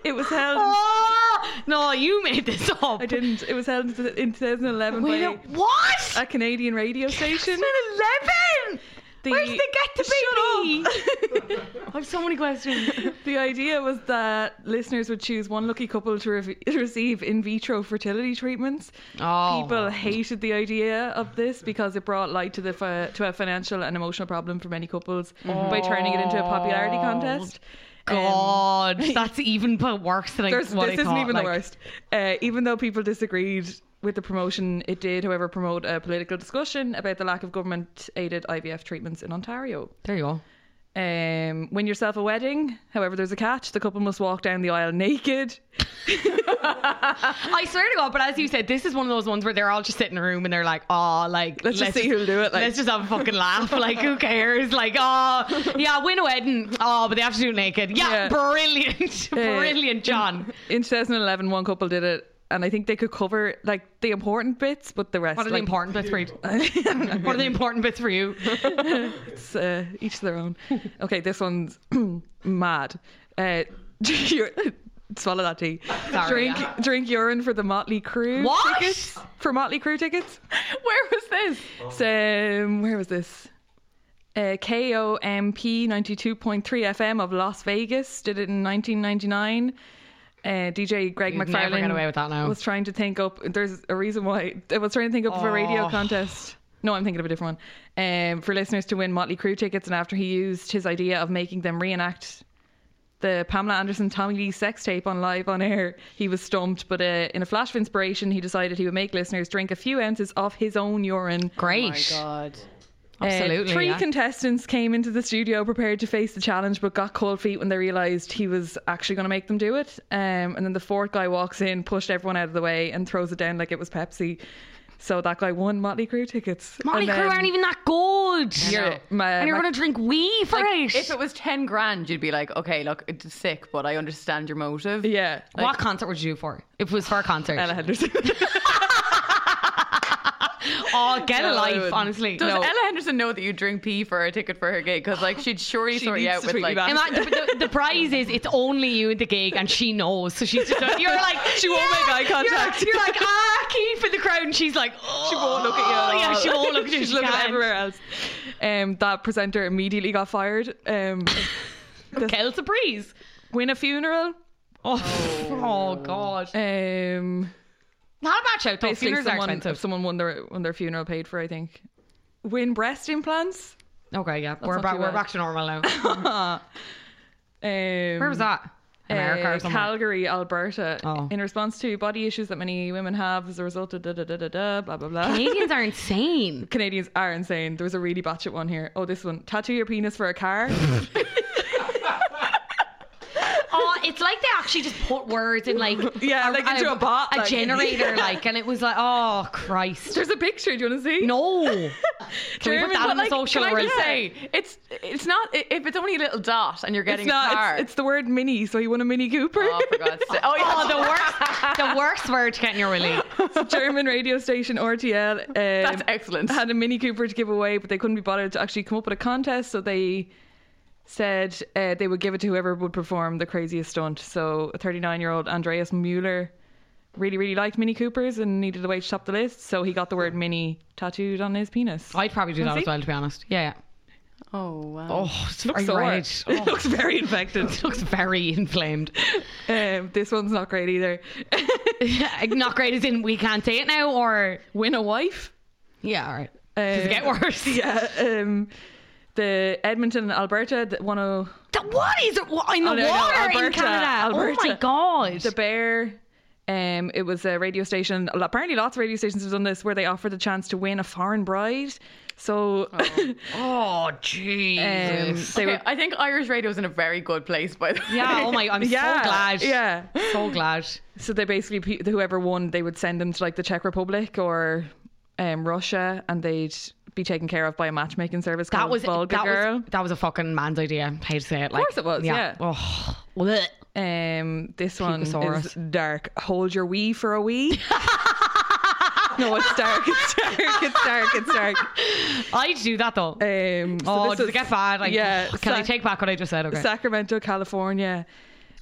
it was held. Oh, no, you made this up. I didn't. It was held in in 2011 Wait, by what? a Canadian radio station. 2011? Where's the- Where did they get the Shut baby? I have so many questions. The idea was that listeners would choose one lucky couple to re- receive in vitro fertility treatments. Oh. People hated the idea of this because it brought light to the fi- to a financial and emotional problem for many couples by turning it into a popularity contest. Um, God, that's even worse than I, what this I isn't even like, the worst. Uh, even though people disagreed with the promotion, it did, however, promote a political discussion about the lack of government-aided IVF treatments in Ontario. There you go. Um, win yourself a wedding. However, there's a catch. The couple must walk down the aisle naked. I swear to God, but as you said, this is one of those ones where they're all just sitting in a room and they're like, oh, like, Let's just see who'll do it, like- let's just have a fucking laugh. Like, who cares? Like, oh, yeah, win a wedding. Oh, but they have to do it naked. Yeah, Yeah. brilliant. brilliant, John. In 2011, one couple did it, and I think they could cover like the important bits, but the rest. What are the important bits for you? what are the important bits for you? It's uh, each their own. Okay, this one's mad. Uh, you're- swallow that tea. Sorry, drink yeah. drink urine for the Motley Crue What? tickets. For Motley Crue tickets. Where was this? So um, where was this? Uh, KOMP 92.3 FM of Las Vegas did it in 1999. Uh, DJ Greg You'd never McFarlane away with that now. was trying to think up. There's a reason why I was trying to think up of a radio Oh. contest. No, I'm thinking of a different one. Um, for listeners to win Motley Crue tickets, and after he used his idea of making them reenact the Pamela Anderson Tommy Lee sex tape on live on air, he was stumped. But uh, in a flash of inspiration, he decided he would make listeners drink a few ounces of his own urine. Great. God. Uh, Absolutely. three yeah. contestants came into the studio prepared to face the challenge, but got cold feet when they realised he was actually going to make them do it. Um, and then the fourth guy walks in, pushed everyone out of the way, and throws it down like it was Pepsi. So that guy won Motley Crue tickets. Motley And Crue aren't even that good. Yeah, my- and you're going to drink wee for Like, it. if it was 10 grand, you'd be like, okay, look, it's sick, but I understand your motive. Yeah. what concert would you do for? If it was for a concert. Ella Henderson. oh, get a No, I life, honestly. Does No. Ella Henderson know that you drink pee for a ticket for her gig? Because like she'd surely She sort you out with like. back. Ima- the, the, the prize is it's only you at the gig and she knows. So she's just you're like She won't "Yeah." make eye You're- contact. You're, like ah keen for the crowd and she's like oh, she won't look at you. Oh, yeah, she won't look at you. She's She looking can't. everywhere else. Um, that presenter immediately got fired. Um, Kelsa Breeze. win a funeral. Oh, oh god. Um, Not a bad shout basically Funerals are someone, expensive. someone won their won their funeral paid for. I think. Win breast implants. Okay, yeah. We're back we're bad. back to normal now. Um, Where was that? America uh, or somewhere. Calgary, Alberta. Oh. In response to body issues that many women have as a result of da da da da da blah blah blah. Canadians are insane. Canadians are insane. There was a really batshit one here. Oh, this one. Tattoo your penis for a car. It's like they actually just put words in like Yeah, like into a bot, a like- generator, like, and it was like, oh Christ. There's a picture. Do you want to see? No. Can we put that on the like, social Can I just say, it's it's not if it's only a little dot and you're getting It's not. a car. It's, it's the word mini. So you won a Mini Cooper. oh, for God's sake. Oh, yeah. Oh, the worst, the worst word to get in your willy. German radio station RTL. Um, That's excellent. Had a Mini Cooper to give away, but they couldn't be bothered to actually come up with a contest, so they said uh, they would give it to whoever would perform the craziest stunt. So 39 year old Andreas Mueller really, really liked Mini Coopers and needed a way to top the list, so he got the word Mini tattooed on his penis. I'd probably do that See? as well, to be honest. Yeah, yeah. Oh, wow. Oh, it's looks very sore. red. It looks very infected. It looks very inflamed. Um, this one's not great either. Not great as in we can't say it now, or Win a wife. yeah, all right. Does it get Um, worse? Yeah. Um, the Edmonton, Alberta, the one of Th- What is it? What, in the Oh, no, no, water in Alberta, Canada? Oh my god! the Bear. Um, it was a radio station. Apparently, lots of radio stations have done this where they offer the chance to win a foreign bride. So, oh um, Jesus! they Okay, were. I think Irish radio is in a very good place, by the way. yeah. Oh my! I'm Yeah, so glad. yeah. So glad. So they basically whoever won, they would send them to like the Czech Republic or um, Russia, and they'd be taken care of by a matchmaking service That was Volga that Girl. was that was a fucking man's idea. I hate to say it. Like, of course it was, yeah. Oh, bleh. Um, this one is dark. Hold your wee for a wee. no, it's dark. It's dark. It's dark. It's dark. I'd do that though. Um, so oh, does is- it get bad? Like, yeah. Can I take back what I just said? Okay. Sacramento, California.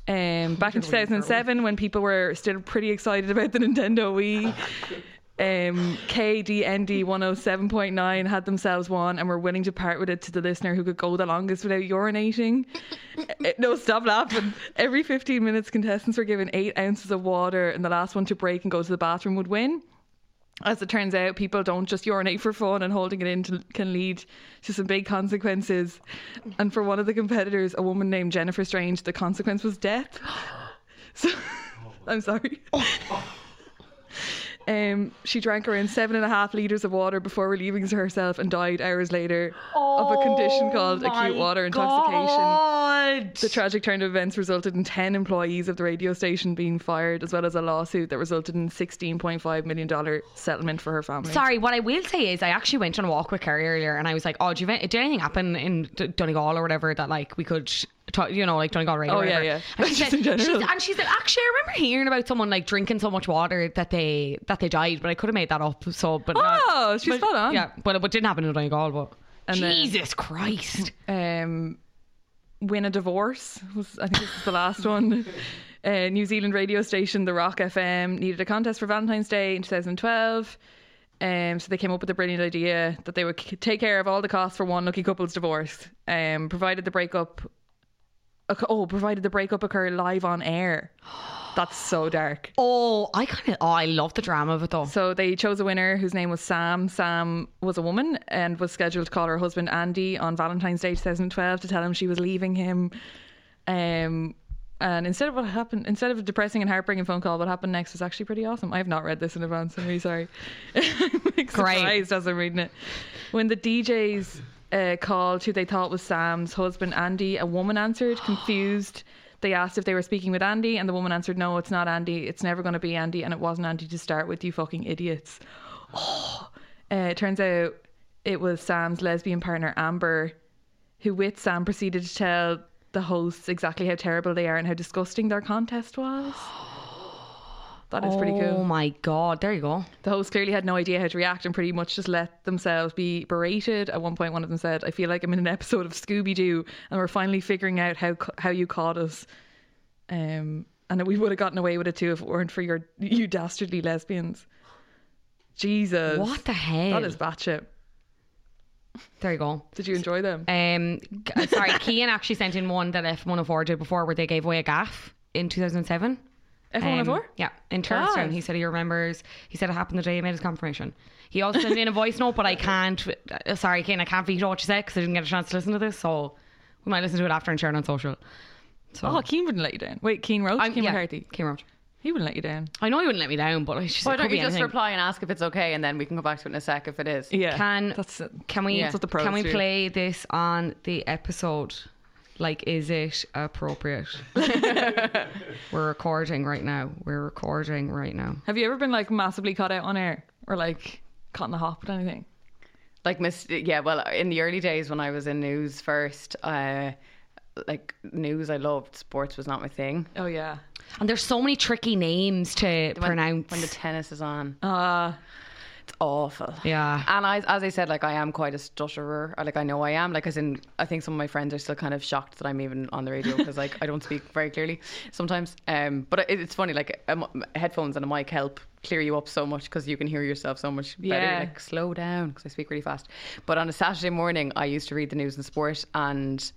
Um, back in 2007, when people were still pretty excited about the Nintendo Wii, um, KDND 107.9 had themselves one and were willing to part with it to the listener who could go the longest without urinating. Uh, no, stop laughing. Every 15 minutes, contestants were given eight ounces of water, and the last one to break and go to the bathroom would win. As it turns out, people don't just urinate for fun, and holding it in to, can lead to some big consequences. And for one of the competitors, a woman named Jennifer Strange, the consequence was death. So, I'm sorry. Um, she drank around seven and a half liters of water before relieving herself and died hours later of a condition called acute water intoxication. God. The tragic turn of events resulted in 10 employees of the radio station being fired, as well as a lawsuit that resulted in $16.5 million settlement for her family. Sorry, what I will say is I actually went on a walk with Kerry earlier and I was like, oh, do you, did anything happen in Donegal or whatever that like we could, you know, like Donegal radio Oh, or yeah, whatever. yeah. And she, said, she's- and she said, actually, I remember hearing about someone like drinking so much water that they that they died, but I could have made that up. So, but not- Oh, she's but- spot on. Yeah, but it didn't happen in Donegal. But And then- Jesus Christ. um, win a divorce was I think this is the last one. Uh, New Zealand radio station The Rock FM needed a contest for Valentine's Day in 2012. Um, so they came up with a brilliant idea that they would c- take care of all the costs for one lucky couple's divorce, um, provided the breakup. Oh, provided the breakup occur live on air. That's so dark. Oh, I kind of. Oh, I love the drama of it though. So they chose a winner whose name was Sam. Sam was a woman and was scheduled to call her husband Andy on Valentine's Day 2012 to tell him she was leaving him. Um, and instead of what happened, instead of a depressing and heartbreaking phone call, what happened next was actually pretty awesome. I have not read this in advance. I'm really sorry. I'm like, surprised as I'm reading it. When the DJs uh, called who they thought was Sam's husband Andy, a woman answered, confused. They asked if they were speaking with Andy, and the woman answered, "No, it's not Andy. It's never going to be Andy, and it wasn't Andy to start with. You fucking idiots." Oh, uh, it turns out it was Sam's lesbian partner Amber, who with Sam proceeded to tell the hosts exactly how terrible they are and how disgusting their contest was. That is pretty cool. Oh my god! There you go. The hosts clearly had no idea how to react and pretty much just let themselves be berated. At one point, one of them said, "I feel like I'm in an episode of Scooby Doo, and we're finally figuring out how how you caught us." Um, and we would have gotten away with it too if it weren't for your you dastardly lesbians. Jesus, What the hell? That is batshit. There you go. Did you enjoy them? Um, sorry, Kean actually sent in one that F104 did before, where they gave away a gaff in 2007. F104? Um, yeah, in Turkeston. Class. He said he remembers. He said it happened the day he made his confirmation. He also sent in a voice note, but I can't. uh, Sorry, Kean, I can't veto what you said because I didn't get a chance to listen to this. So we might listen to it after and share it on social. So Oh, Keen wouldn't let you down. Wait, Keen Roach, I'm- Keen yeah, McCarthy. Keen Roach. He wouldn't let you down. I know he wouldn't let me down, but I just, Why don't could you just anything. reply and ask if it's okay, and then we can go back to it in a sec if it is. Yeah. Can that's can we Yeah. That's what the pros can we play this on the episode? Like, is it appropriate? We're recording right now. We're recording right now. Have you ever been like massively caught out on air or like caught in the hop with anything? Like miss, yeah. Well, in the early days when I was in news first, uh, like news I loved. Sports was not my thing. Oh yeah. And there's so many tricky names to When, pronounce. when the tennis is on. Uh It's awful. Yeah. And I, as I said, like I am quite a stutterer. Like I know I am. Like as in, I think some of my friends are still kind of shocked that I'm even on the radio because like I don't speak very clearly sometimes. Um, but it, it's funny. Like um, headphones and a mic help clear you up so much because you can hear yourself so much better. Yeah. Like slow down because I speak really fast. But on a Saturday morning, I used to read the news and sport and.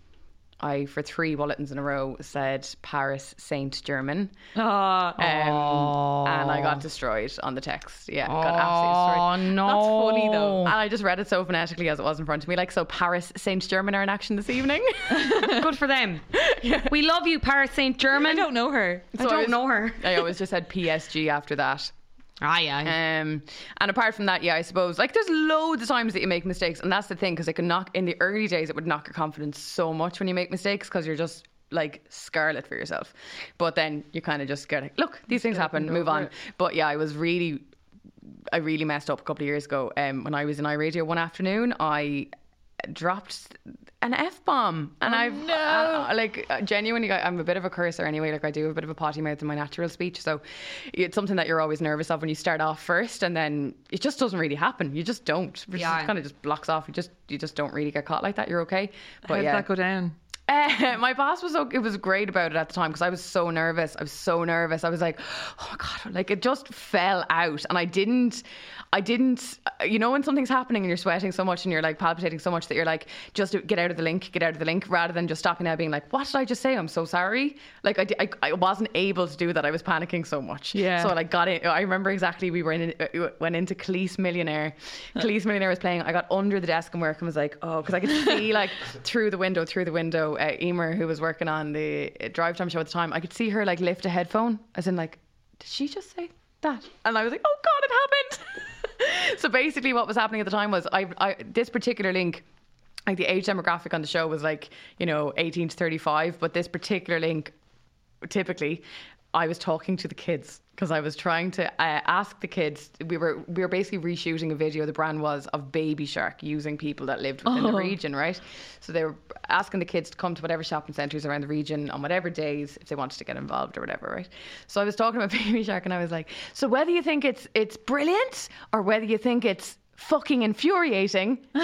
I, for three bulletins in a row, said Paris Saint German. Ah. Um, and I got destroyed on the text. Yeah, got absolutely Oh destroyed. no! That's funny though. And I just read it so phonetically as it was in front of me. Like, so Paris Saint German are in action this evening. Good for them. We love you, Paris Saint German. I don't know her. I don't was- know her. I always just said PSG after that. Ah, yeah. Um, and apart from that, yeah, I suppose like there's loads of times that you make mistakes, and that's the thing because it can knock in the early days it would knock your confidence so much when you make mistakes because you're just like scarlet for yourself. But then you kind of just get like, look, these things happen, move on. But yeah, I was really I really messed up a couple of years ago. Um, when I was in iRadio one afternoon, I dropped an f bomb, and I've uh, like uh, genuinely, I- I'm a bit of a cursor anyway. Like I do a bit of a potty mouth in my natural speech, so it's something that you're always nervous of when you start off first, and then it just doesn't really happen. You just don't. It Yeah. kind of just blocks off. You just you just don't really get caught like that. You're okay. But How did yeah, that go down? Uh, my boss was okay, it was great about it at the time because I was so nervous. I was so nervous. I was like, oh my god, like it just fell out, and I didn't, I didn't. You know when something's happening and you're sweating so much and you're like palpitating so much that you're like, just get out of the link, get out of the link, rather than just stopping there being like, what did I just say? I'm so sorry. Like I, I, I wasn't able to do that. I was panicking so much. Yeah. So I like got it. I remember exactly. We were in, went into Kelis Millionaire. Kelis Millionaire was playing. I got under the desk and work and was like, oh, because I could see like through the window, through the window, uh, Emer, who was working on the uh, drive time show at the time, I could see her like lift a headphone, as in like, did she just say that? And I was like, oh god, it happened. so basically, what was happening at the time was I, I this particular link like the age demographic on the show was like you know 18 to 35 but this particular link typically I was talking to the kids because I was trying to uh, ask the kids. We were we were basically reshooting a video. The brand was of Baby Shark using people that lived within the Oh. region, right? So they were asking the kids to come to whatever shopping centres around the region on whatever days if they wanted to get involved or whatever, right? So I was talking about Baby Shark and I was like, so whether you think it's it's brilliant or whether you think it's fucking infuriating.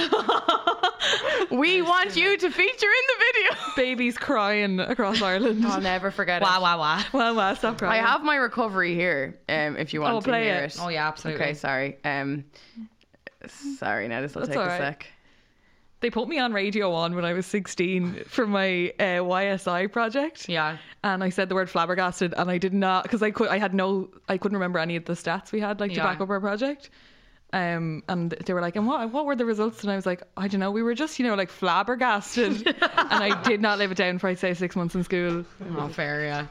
we want you to feature in the video. Babies crying across Ireland. I'll never forget it. Wow, wow, wow. Wow, wow, stop crying. I crying. have my recovery here. Um, if you want Oh, to play hear it. it. Oh, yeah, absolutely. Okay, sorry. Um, sorry. Now this will That's take all a right. sec. They put me on Radio 1 when I was 16 for my uh, YSI project. Yeah. And I said the word flabbergasted and I did not, because I, could, I had no, I couldn't remember any of the stats we had like to Yeah. back up our project. Um, and they were like, and what, what were the results? And I was like, I don't know. We were just, you know, like flabbergasted. and I did not live it down for, I'd say, six months in school. Oh, fair, yeah.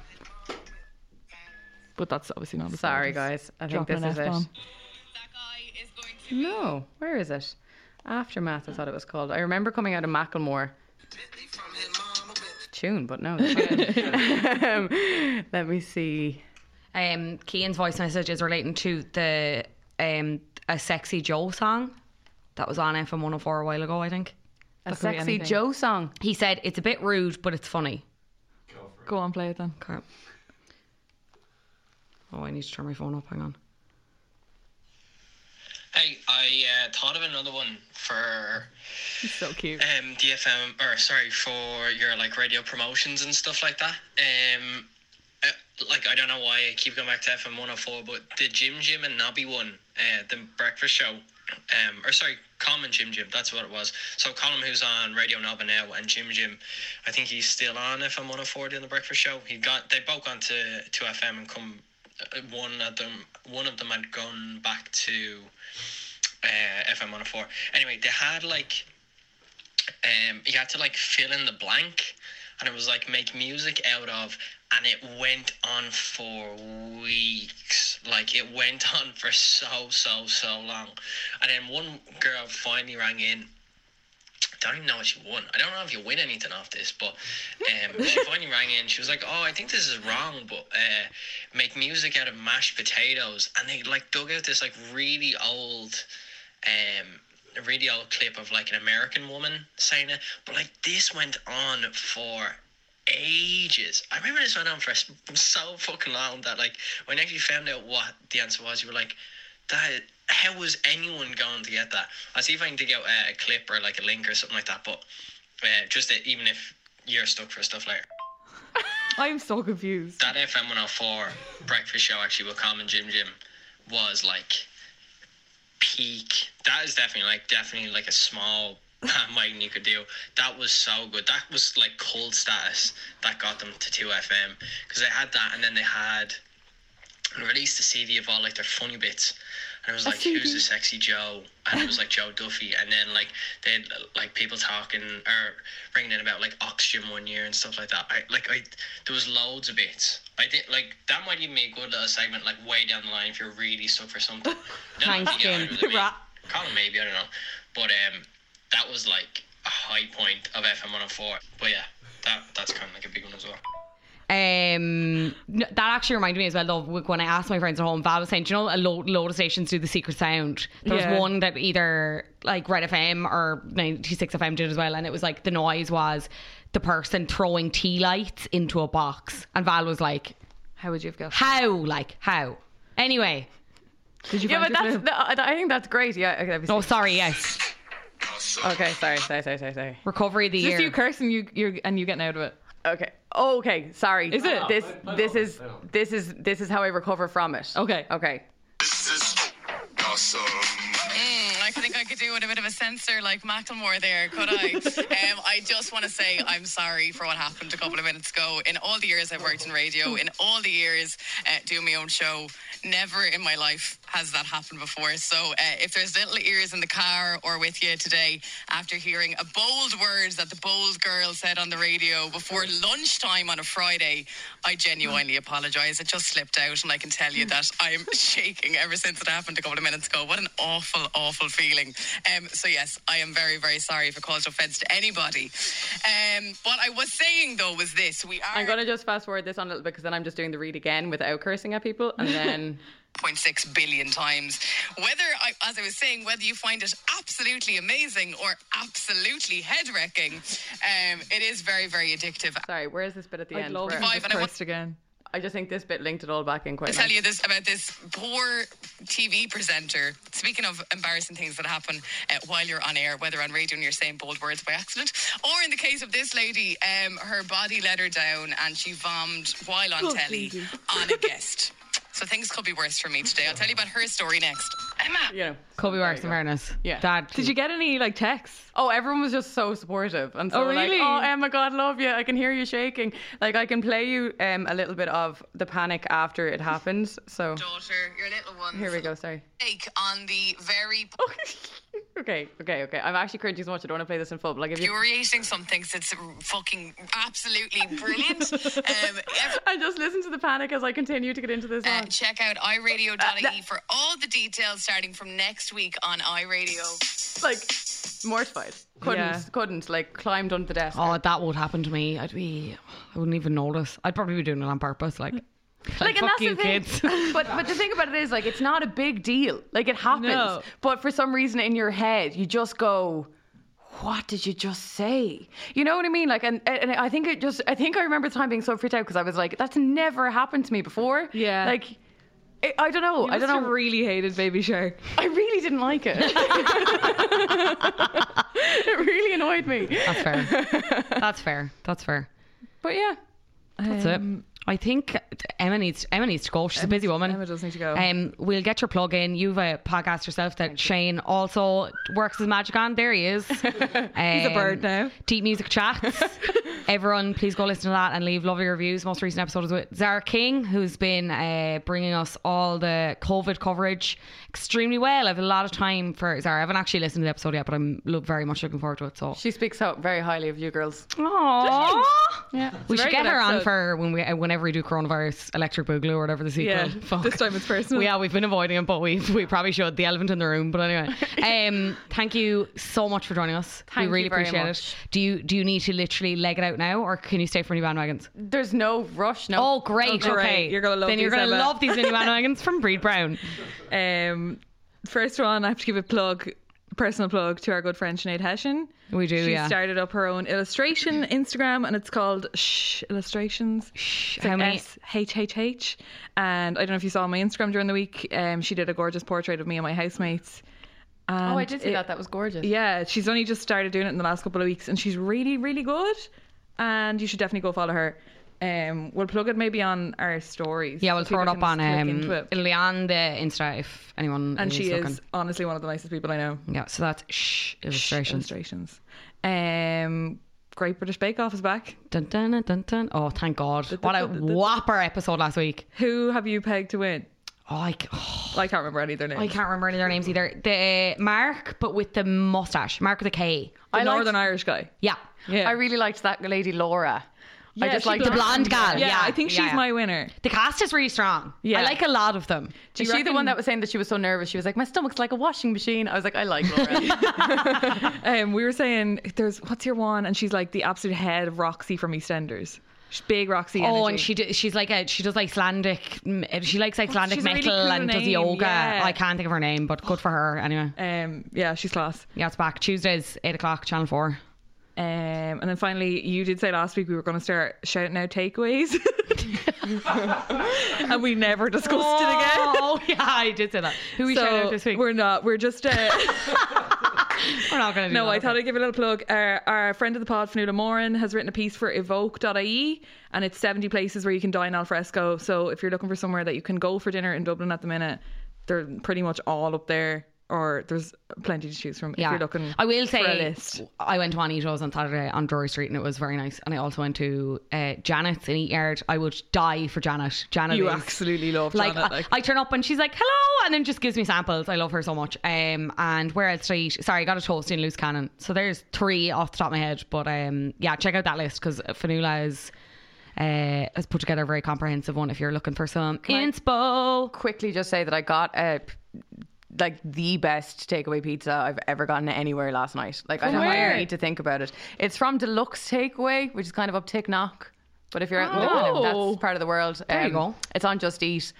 But that's obviously not as Sorry, guys. I think dropping this an is it. F-bomb. No, where is it? Aftermath, I thought it was called. I remember coming out of Macklemore. Tune, but no. that's not it. um, let me see. Um, Kean's voice message is relating to the um a sexy Joe song that was on FM 104 a while ago, I think. A That could be sexy anything. Joe song. He said it's a bit rude, but it's funny. Go on, play it then. Okay. Oh, I need to turn my phone up. Hang on. Hey, I uh, thought of another one for He's so cute. um DFM or sorry for your like radio promotions and stuff like that. Um, like I don't know why I keep going back to FM 104, but the Jim Jim and Nobby one, uh, the breakfast show, um, or sorry, Common Jim Jim, that's what it was. So Colin, who's on Radio Nova now, and Jim Jim, I think he's still on FM 104 doing the breakfast show. He got they both gone to to FM and come. Uh, one of them, one of them had gone back to uh, FM 104. Anyway, they had like um, you had to like fill in the blank, and it was like make music out of, and it went on for weeks. Like it went on for so so so long, and then one girl finally rang in. I don't even know what she won. I don't know if you win anything off this, but um, she finally rang in. She was like, "Oh, I think this is wrong, but uh, make music out of mashed potatoes." And they like dug out this like really old um a really old clip of like an American woman saying it, but like this went on for ages. I remember this went on for so fucking long that like when I actually found out what the answer was, you were like, that how was anyone going to get that? I'll see if I can dig out a clip or like a link or something like that, but uh, just that even if you're stuck for stuff later. I'm so confused. That FM 104 breakfast show actually with Common Jim Jim was like peak. That is definitely like definitely like a small bandwagon you could do. That was so good. That was like cold status that got them to 2FM because they had that and then they had released the CD of all like their funny bits. And it was like, who's the sexy Joe? And it was like Joe Duffy. And then like they had like people talking or bringing in about like oxygen one year and stuff like that. I like I there was loads of bits. I did like that might even be a good little segment like way down the line if you're really stuck for something. I don't know if Thanks, Jim. it with me. Right. Call him maybe, I don't know. But um that was like a high point of FM 104. But yeah, that that's kind of like a big one as well. Um, n- that actually reminded me as well, though, w- when I asked my friends at home, Val was saying, do you know, a lo- load of stations do the secret sound. There Yeah. was one that either like Red FM or 96 FM did as well, and it was like the noise was the person throwing tea lights into a box. And Val was like, How would you have guessed? how? Like, how? Anyway. Did you Yeah, but that's. The, I think that's great. Yeah. Okay, let me see. Oh, sorry, yes. Okay, sorry, sorry, sorry, sorry, sorry. Recovery of the Just year. you cursing you you're and you getting out of it. Okay. Oh, okay. Sorry. Is it? This this is this is this is how I recover from it. Okay. Okay. this is Mm, I think I could do with a bit of a censor like Macklemore there, could I? um, I just want to say I'm sorry for what happened a couple of minutes ago. In all the years I've worked in radio, in all the years uh, doing my own show, never in my life has that happened before. So uh, if there's little ears in the car or with you today after hearing a bold word that the bold girl said on the radio before lunchtime on a Friday, I genuinely apologise. It just slipped out, and I can tell you that I'm shaking ever since it happened a couple of minutes ago. What an awful, awful feeling. Um, so yes, I am very, very sorry if it caused offence to anybody. Um, what I was saying though was this: we are. I'm gonna just fast forward this on a little bit because then I'm just doing the read again without cursing at people, and then 0.6 billion times. Whether, I, as I was saying, whether you find it absolutely amazing or absolutely head wrecking, um, it is very, very addictive. sorry, where is this bit at the I'd end? love Where- Five, and I want- cursed again. I just think this bit linked it all back in quite. I'll tell nice. you this about this poor TV presenter. Speaking of embarrassing things that happen uh, while you're on air, whether on radio and you're saying bold words by accident, or in the case of this lady, um, her body let her down and she vommed while on Oh, telly on a guest. So things could be worse for me today. I'll tell you about her story next. Emma. Yeah. Could be worse in fairness. Yeah. Dad. Did you get any like texts? Oh, everyone was just so supportive and so Oh, like, really? oh Emma, God love you. I can hear you shaking. Like I can play you um, a little bit of the panic after it happened. So Daughter, your little one. here we go. Sorry. Take on the very Okay, okay, okay. I'm actually cringing so much. I don't want to play this in full. But like, if you, infuriating some things that's fucking absolutely brilliant. Um, I just listen to the panic as I continue to get into this. Uh, check out iRadio.ie for all the details starting from next week on iRadio. like mortified. Couldn't, Yeah. couldn't. Like climbed under the desk. Oh, that would happen to me. I'd be, I wouldn't even notice. I'd probably be doing it on purpose. Like, like, and fuck that's you, the thing. kids. but but the thing about it is like it's not a big deal. Like it happens. No. But for some reason in your head you just go, what did you just say? You know what I mean? Like, and, and I think it just, I think I remember the time being so freaked out because I was like, that's never happened to me before. Yeah. Like, I I don't know. You I don't know. really hated Baby Shark. I really didn't like it. it really annoyed me. That's fair. That's fair. That's fair. But yeah. That's it. Um, I think Emma needs Emma needs to go. She's a busy woman. Emma does need to go. Um, we'll get your plug in. You've a podcast yourself that Shane also works as magic on. There he is. He's a bird now. Deep music chats. Everyone, please go listen to that and leave lovely reviews. Most recent episode is with Zara King, who's been uh, bringing us all the COVID coverage extremely well. I have a lot of time for Zara. I haven't actually listened to the episode yet, but I'm look, very much looking forward to it. So, She speaks out very highly of you girls. Aww. Yeah. we a should very get good her on episode. for when we whenever we do coronavirus electric boogaloo or whatever the sequel. Yeah, Fuck. this time it's personal. Yeah, we've been avoiding it, but we we probably should. The elephant in the room. But anyway, um, thank you so much for joining us. Thank we really you very appreciate much. it. Do you do you need to literally leg it out now, or can you stay for any bandwagons? There's no rush. No. Oh, great. Oh, great. Okay, You're gonna love then you're these, gonna Emma. love these mini bandwagons from Bríd Brown. Um, first one, I have to give a plug, personal plug to our good friend Sinead Hessian. We do, She yeah. started up her own illustration Instagram, and it's called Shh Illustrations. Shh, how like many- S H H H. And I don't know if you saw my Instagram during the week. Um, she did a gorgeous portrait of me and my housemates. Oh, I did see it- that. That was gorgeous. Yeah, she's only just started doing it in the last couple of weeks, and she's really, really good. And you should definitely go follow her. Um, we'll plug it maybe on our stories. Yeah, we'll throw it up on um, into it. it'll be on the Insta if anyone And is she looking. is honestly one of the nicest people I know. Yeah, so that's shh illustrations. Illustrations. Um, Great British Bake Off is back. Dun, dun, dun, dun, dun. Oh, thank God! What a whopper episode last week. Who have you pegged to win? Oh, I, oh, I can't remember any of their names. I can't remember any of their names either. The Mark, but with the mustache. Mark with a K. The I liked- Northern Irish guy. Yeah. Yeah. I really liked that lady Laura. I just like The blonde gal. Yeah, Yeah, I think she's yeah, yeah. my winner. The cast is really strong. Yeah. I like a lot of them. Is she the one that was saying that she was so nervous? She was like, "My stomach's like a washing machine." I was like, "I like Laura." Um, we were saying there's what's your one, and she's like the absolute head of Roxy from EastEnders. She's big Roxy. Oh, and she do, she's like a she does Icelandic. mm, She likes Icelandic she's a really metal cool and does yoga. yeah. I can't think of her name, but good for her anyway. Um, yeah, she's class. Yeah, it's back Tuesdays eight o'clock, Channel Four. Um, and then finally, you did say last week we were going to start shouting out takeaways, and we never discussed it again. Oh yeah, I did say that. Who we so shout out this week? We're not. We're just. Uh, We're not going to do no, I thought I'd give a little plug. Our, our friend of the pod, Fionnuala Moran, has written a piece for evoke.ie and it's 70 places where you can dine al fresco. So if you're looking for somewhere that you can go for dinner in Dublin at the minute, they're pretty much all up there, or there's plenty to choose from if you're looking I will for a say, list. I went to Juanitos on Saturday on Drury Street and it was very nice. And I also went to uh, Janet's in Eat Yard. I would die for Janet. Janet You is, absolutely love like, Janet, I, like. I turn up and she's like, hello, and then just gives me samples. I love her so much. Um, and where else did I eat? Sorry, I got a toast in Loose Cannon. So there's three off the top of my head. But um, yeah, check out that list because Fionnuala is. Uh, has put together a very comprehensive one if you're looking for some inspo. Quickly, just say that I got a like the best takeaway pizza I've ever gotten anywhere last night. Like I don't where? need to think about it. It's from Deluxe Takeaway, which is kind of up Ticknock. But if you're out in the of, Oh. that's part of the world, um, There you go. It's on Just Eat.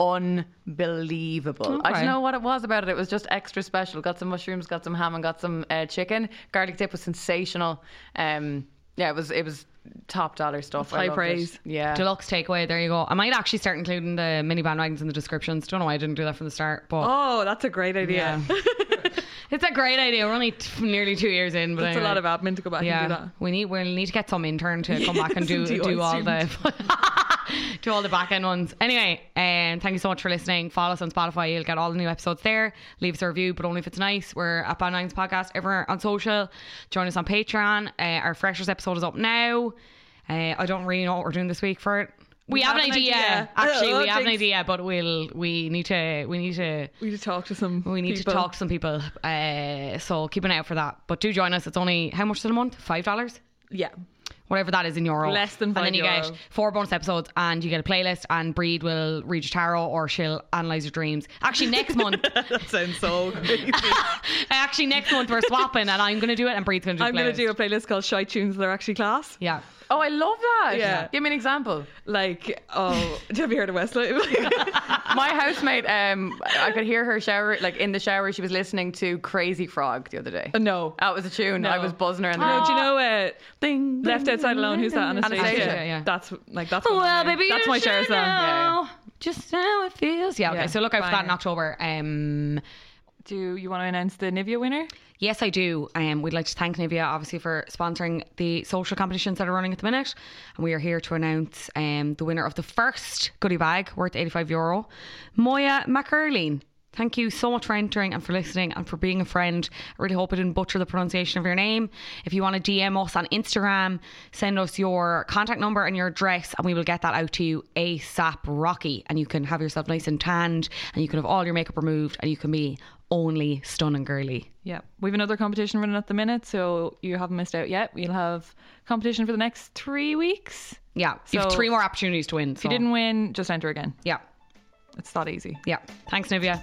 Unbelievable. I don't know what it was about it. It was just extra special. Got some mushrooms, got some ham, and got some uh, chicken. Garlic dip was sensational. Um, yeah, it was it was top dollar stuff. I high loved it. praise. Yeah. Deluxe takeaway. There you go. I might actually start including the mini bandwagons in the descriptions. Don't know why I didn't do that from the start, but Oh, that's a great idea. it's a great idea. We're only t- nearly two years in, but That's anyway. a lot of admin to go back yeah, and do that. we need we'll need to get some intern to come back and do do, do all ice the do all the back end ones. Anyway, um, thank you so much for listening. Follow us on Spotify. You'll get all the new episodes there. Leave us a review, but only if it's nice. We're at Band Nines Podcast everywhere on social. Join us on Patreon. Uh, our freshers episode is up now. Uh, I don't really know what we're doing this week for it. We, have, an idea. Actually, Oh, we have an idea, but we'll we need to we need to We need to talk to some. we need people. to talk to some people. Uh, so keep an eye out for that. But do join us. It's only how much is it a month? Five dollars. Yeah. Whatever that is in euro. Less than And then five you euro. get four bonus episodes and you get a playlist and Bríd will read your tarot or she'll analyse your dreams. Actually next month that sounds so crazy. actually next month we're swapping and I'm gonna do it and Bríd's gonna do I'm the going to do a playlist called Shy Tunes That Are Actually Class. Yeah. Oh, I love that. Yeah. Give me an example. Like, oh, have you heard of Westlife? My housemate, um, I could hear her shower, like in the shower, she was listening to Crazy Frog the other day. no. That was a tune. I was buzzing her in the No, head. do you know uh, Ding, Left Outside Alone? Who's that? Anastacia. Anastacia, yeah. yeah. That's like that's. one of Well, my- baby, that's you my shower should song. know Just how it feels. Yeah, okay. Yeah, so look out for that in. October. Um Do you want to announce the Nivea winner? Yes, I do. Um, we'd like to thank Nivea, obviously, for sponsoring the social competitions that are running at the minute. And we are here to announce um, the winner of the first goodie bag worth 85 euro, Moya McErleen. Thank you so much for entering and for listening and for being a friend. I really hope I didn't butcher the pronunciation of your name. If you want to DM us on Instagram, send us your contact number and your address, and we will get that out to you ASAP Rocky. And you can have yourself nice and tanned, and you can have all your makeup removed, and you can be only stunning girly. Yeah, we have another competition running at the minute, so you haven't missed out yet. We'll have competition for the next three weeks. Yeah, you have three more opportunities to win. If you didn't win, just enter again. Yeah, It's that easy. yeah. Thanks, Nivea.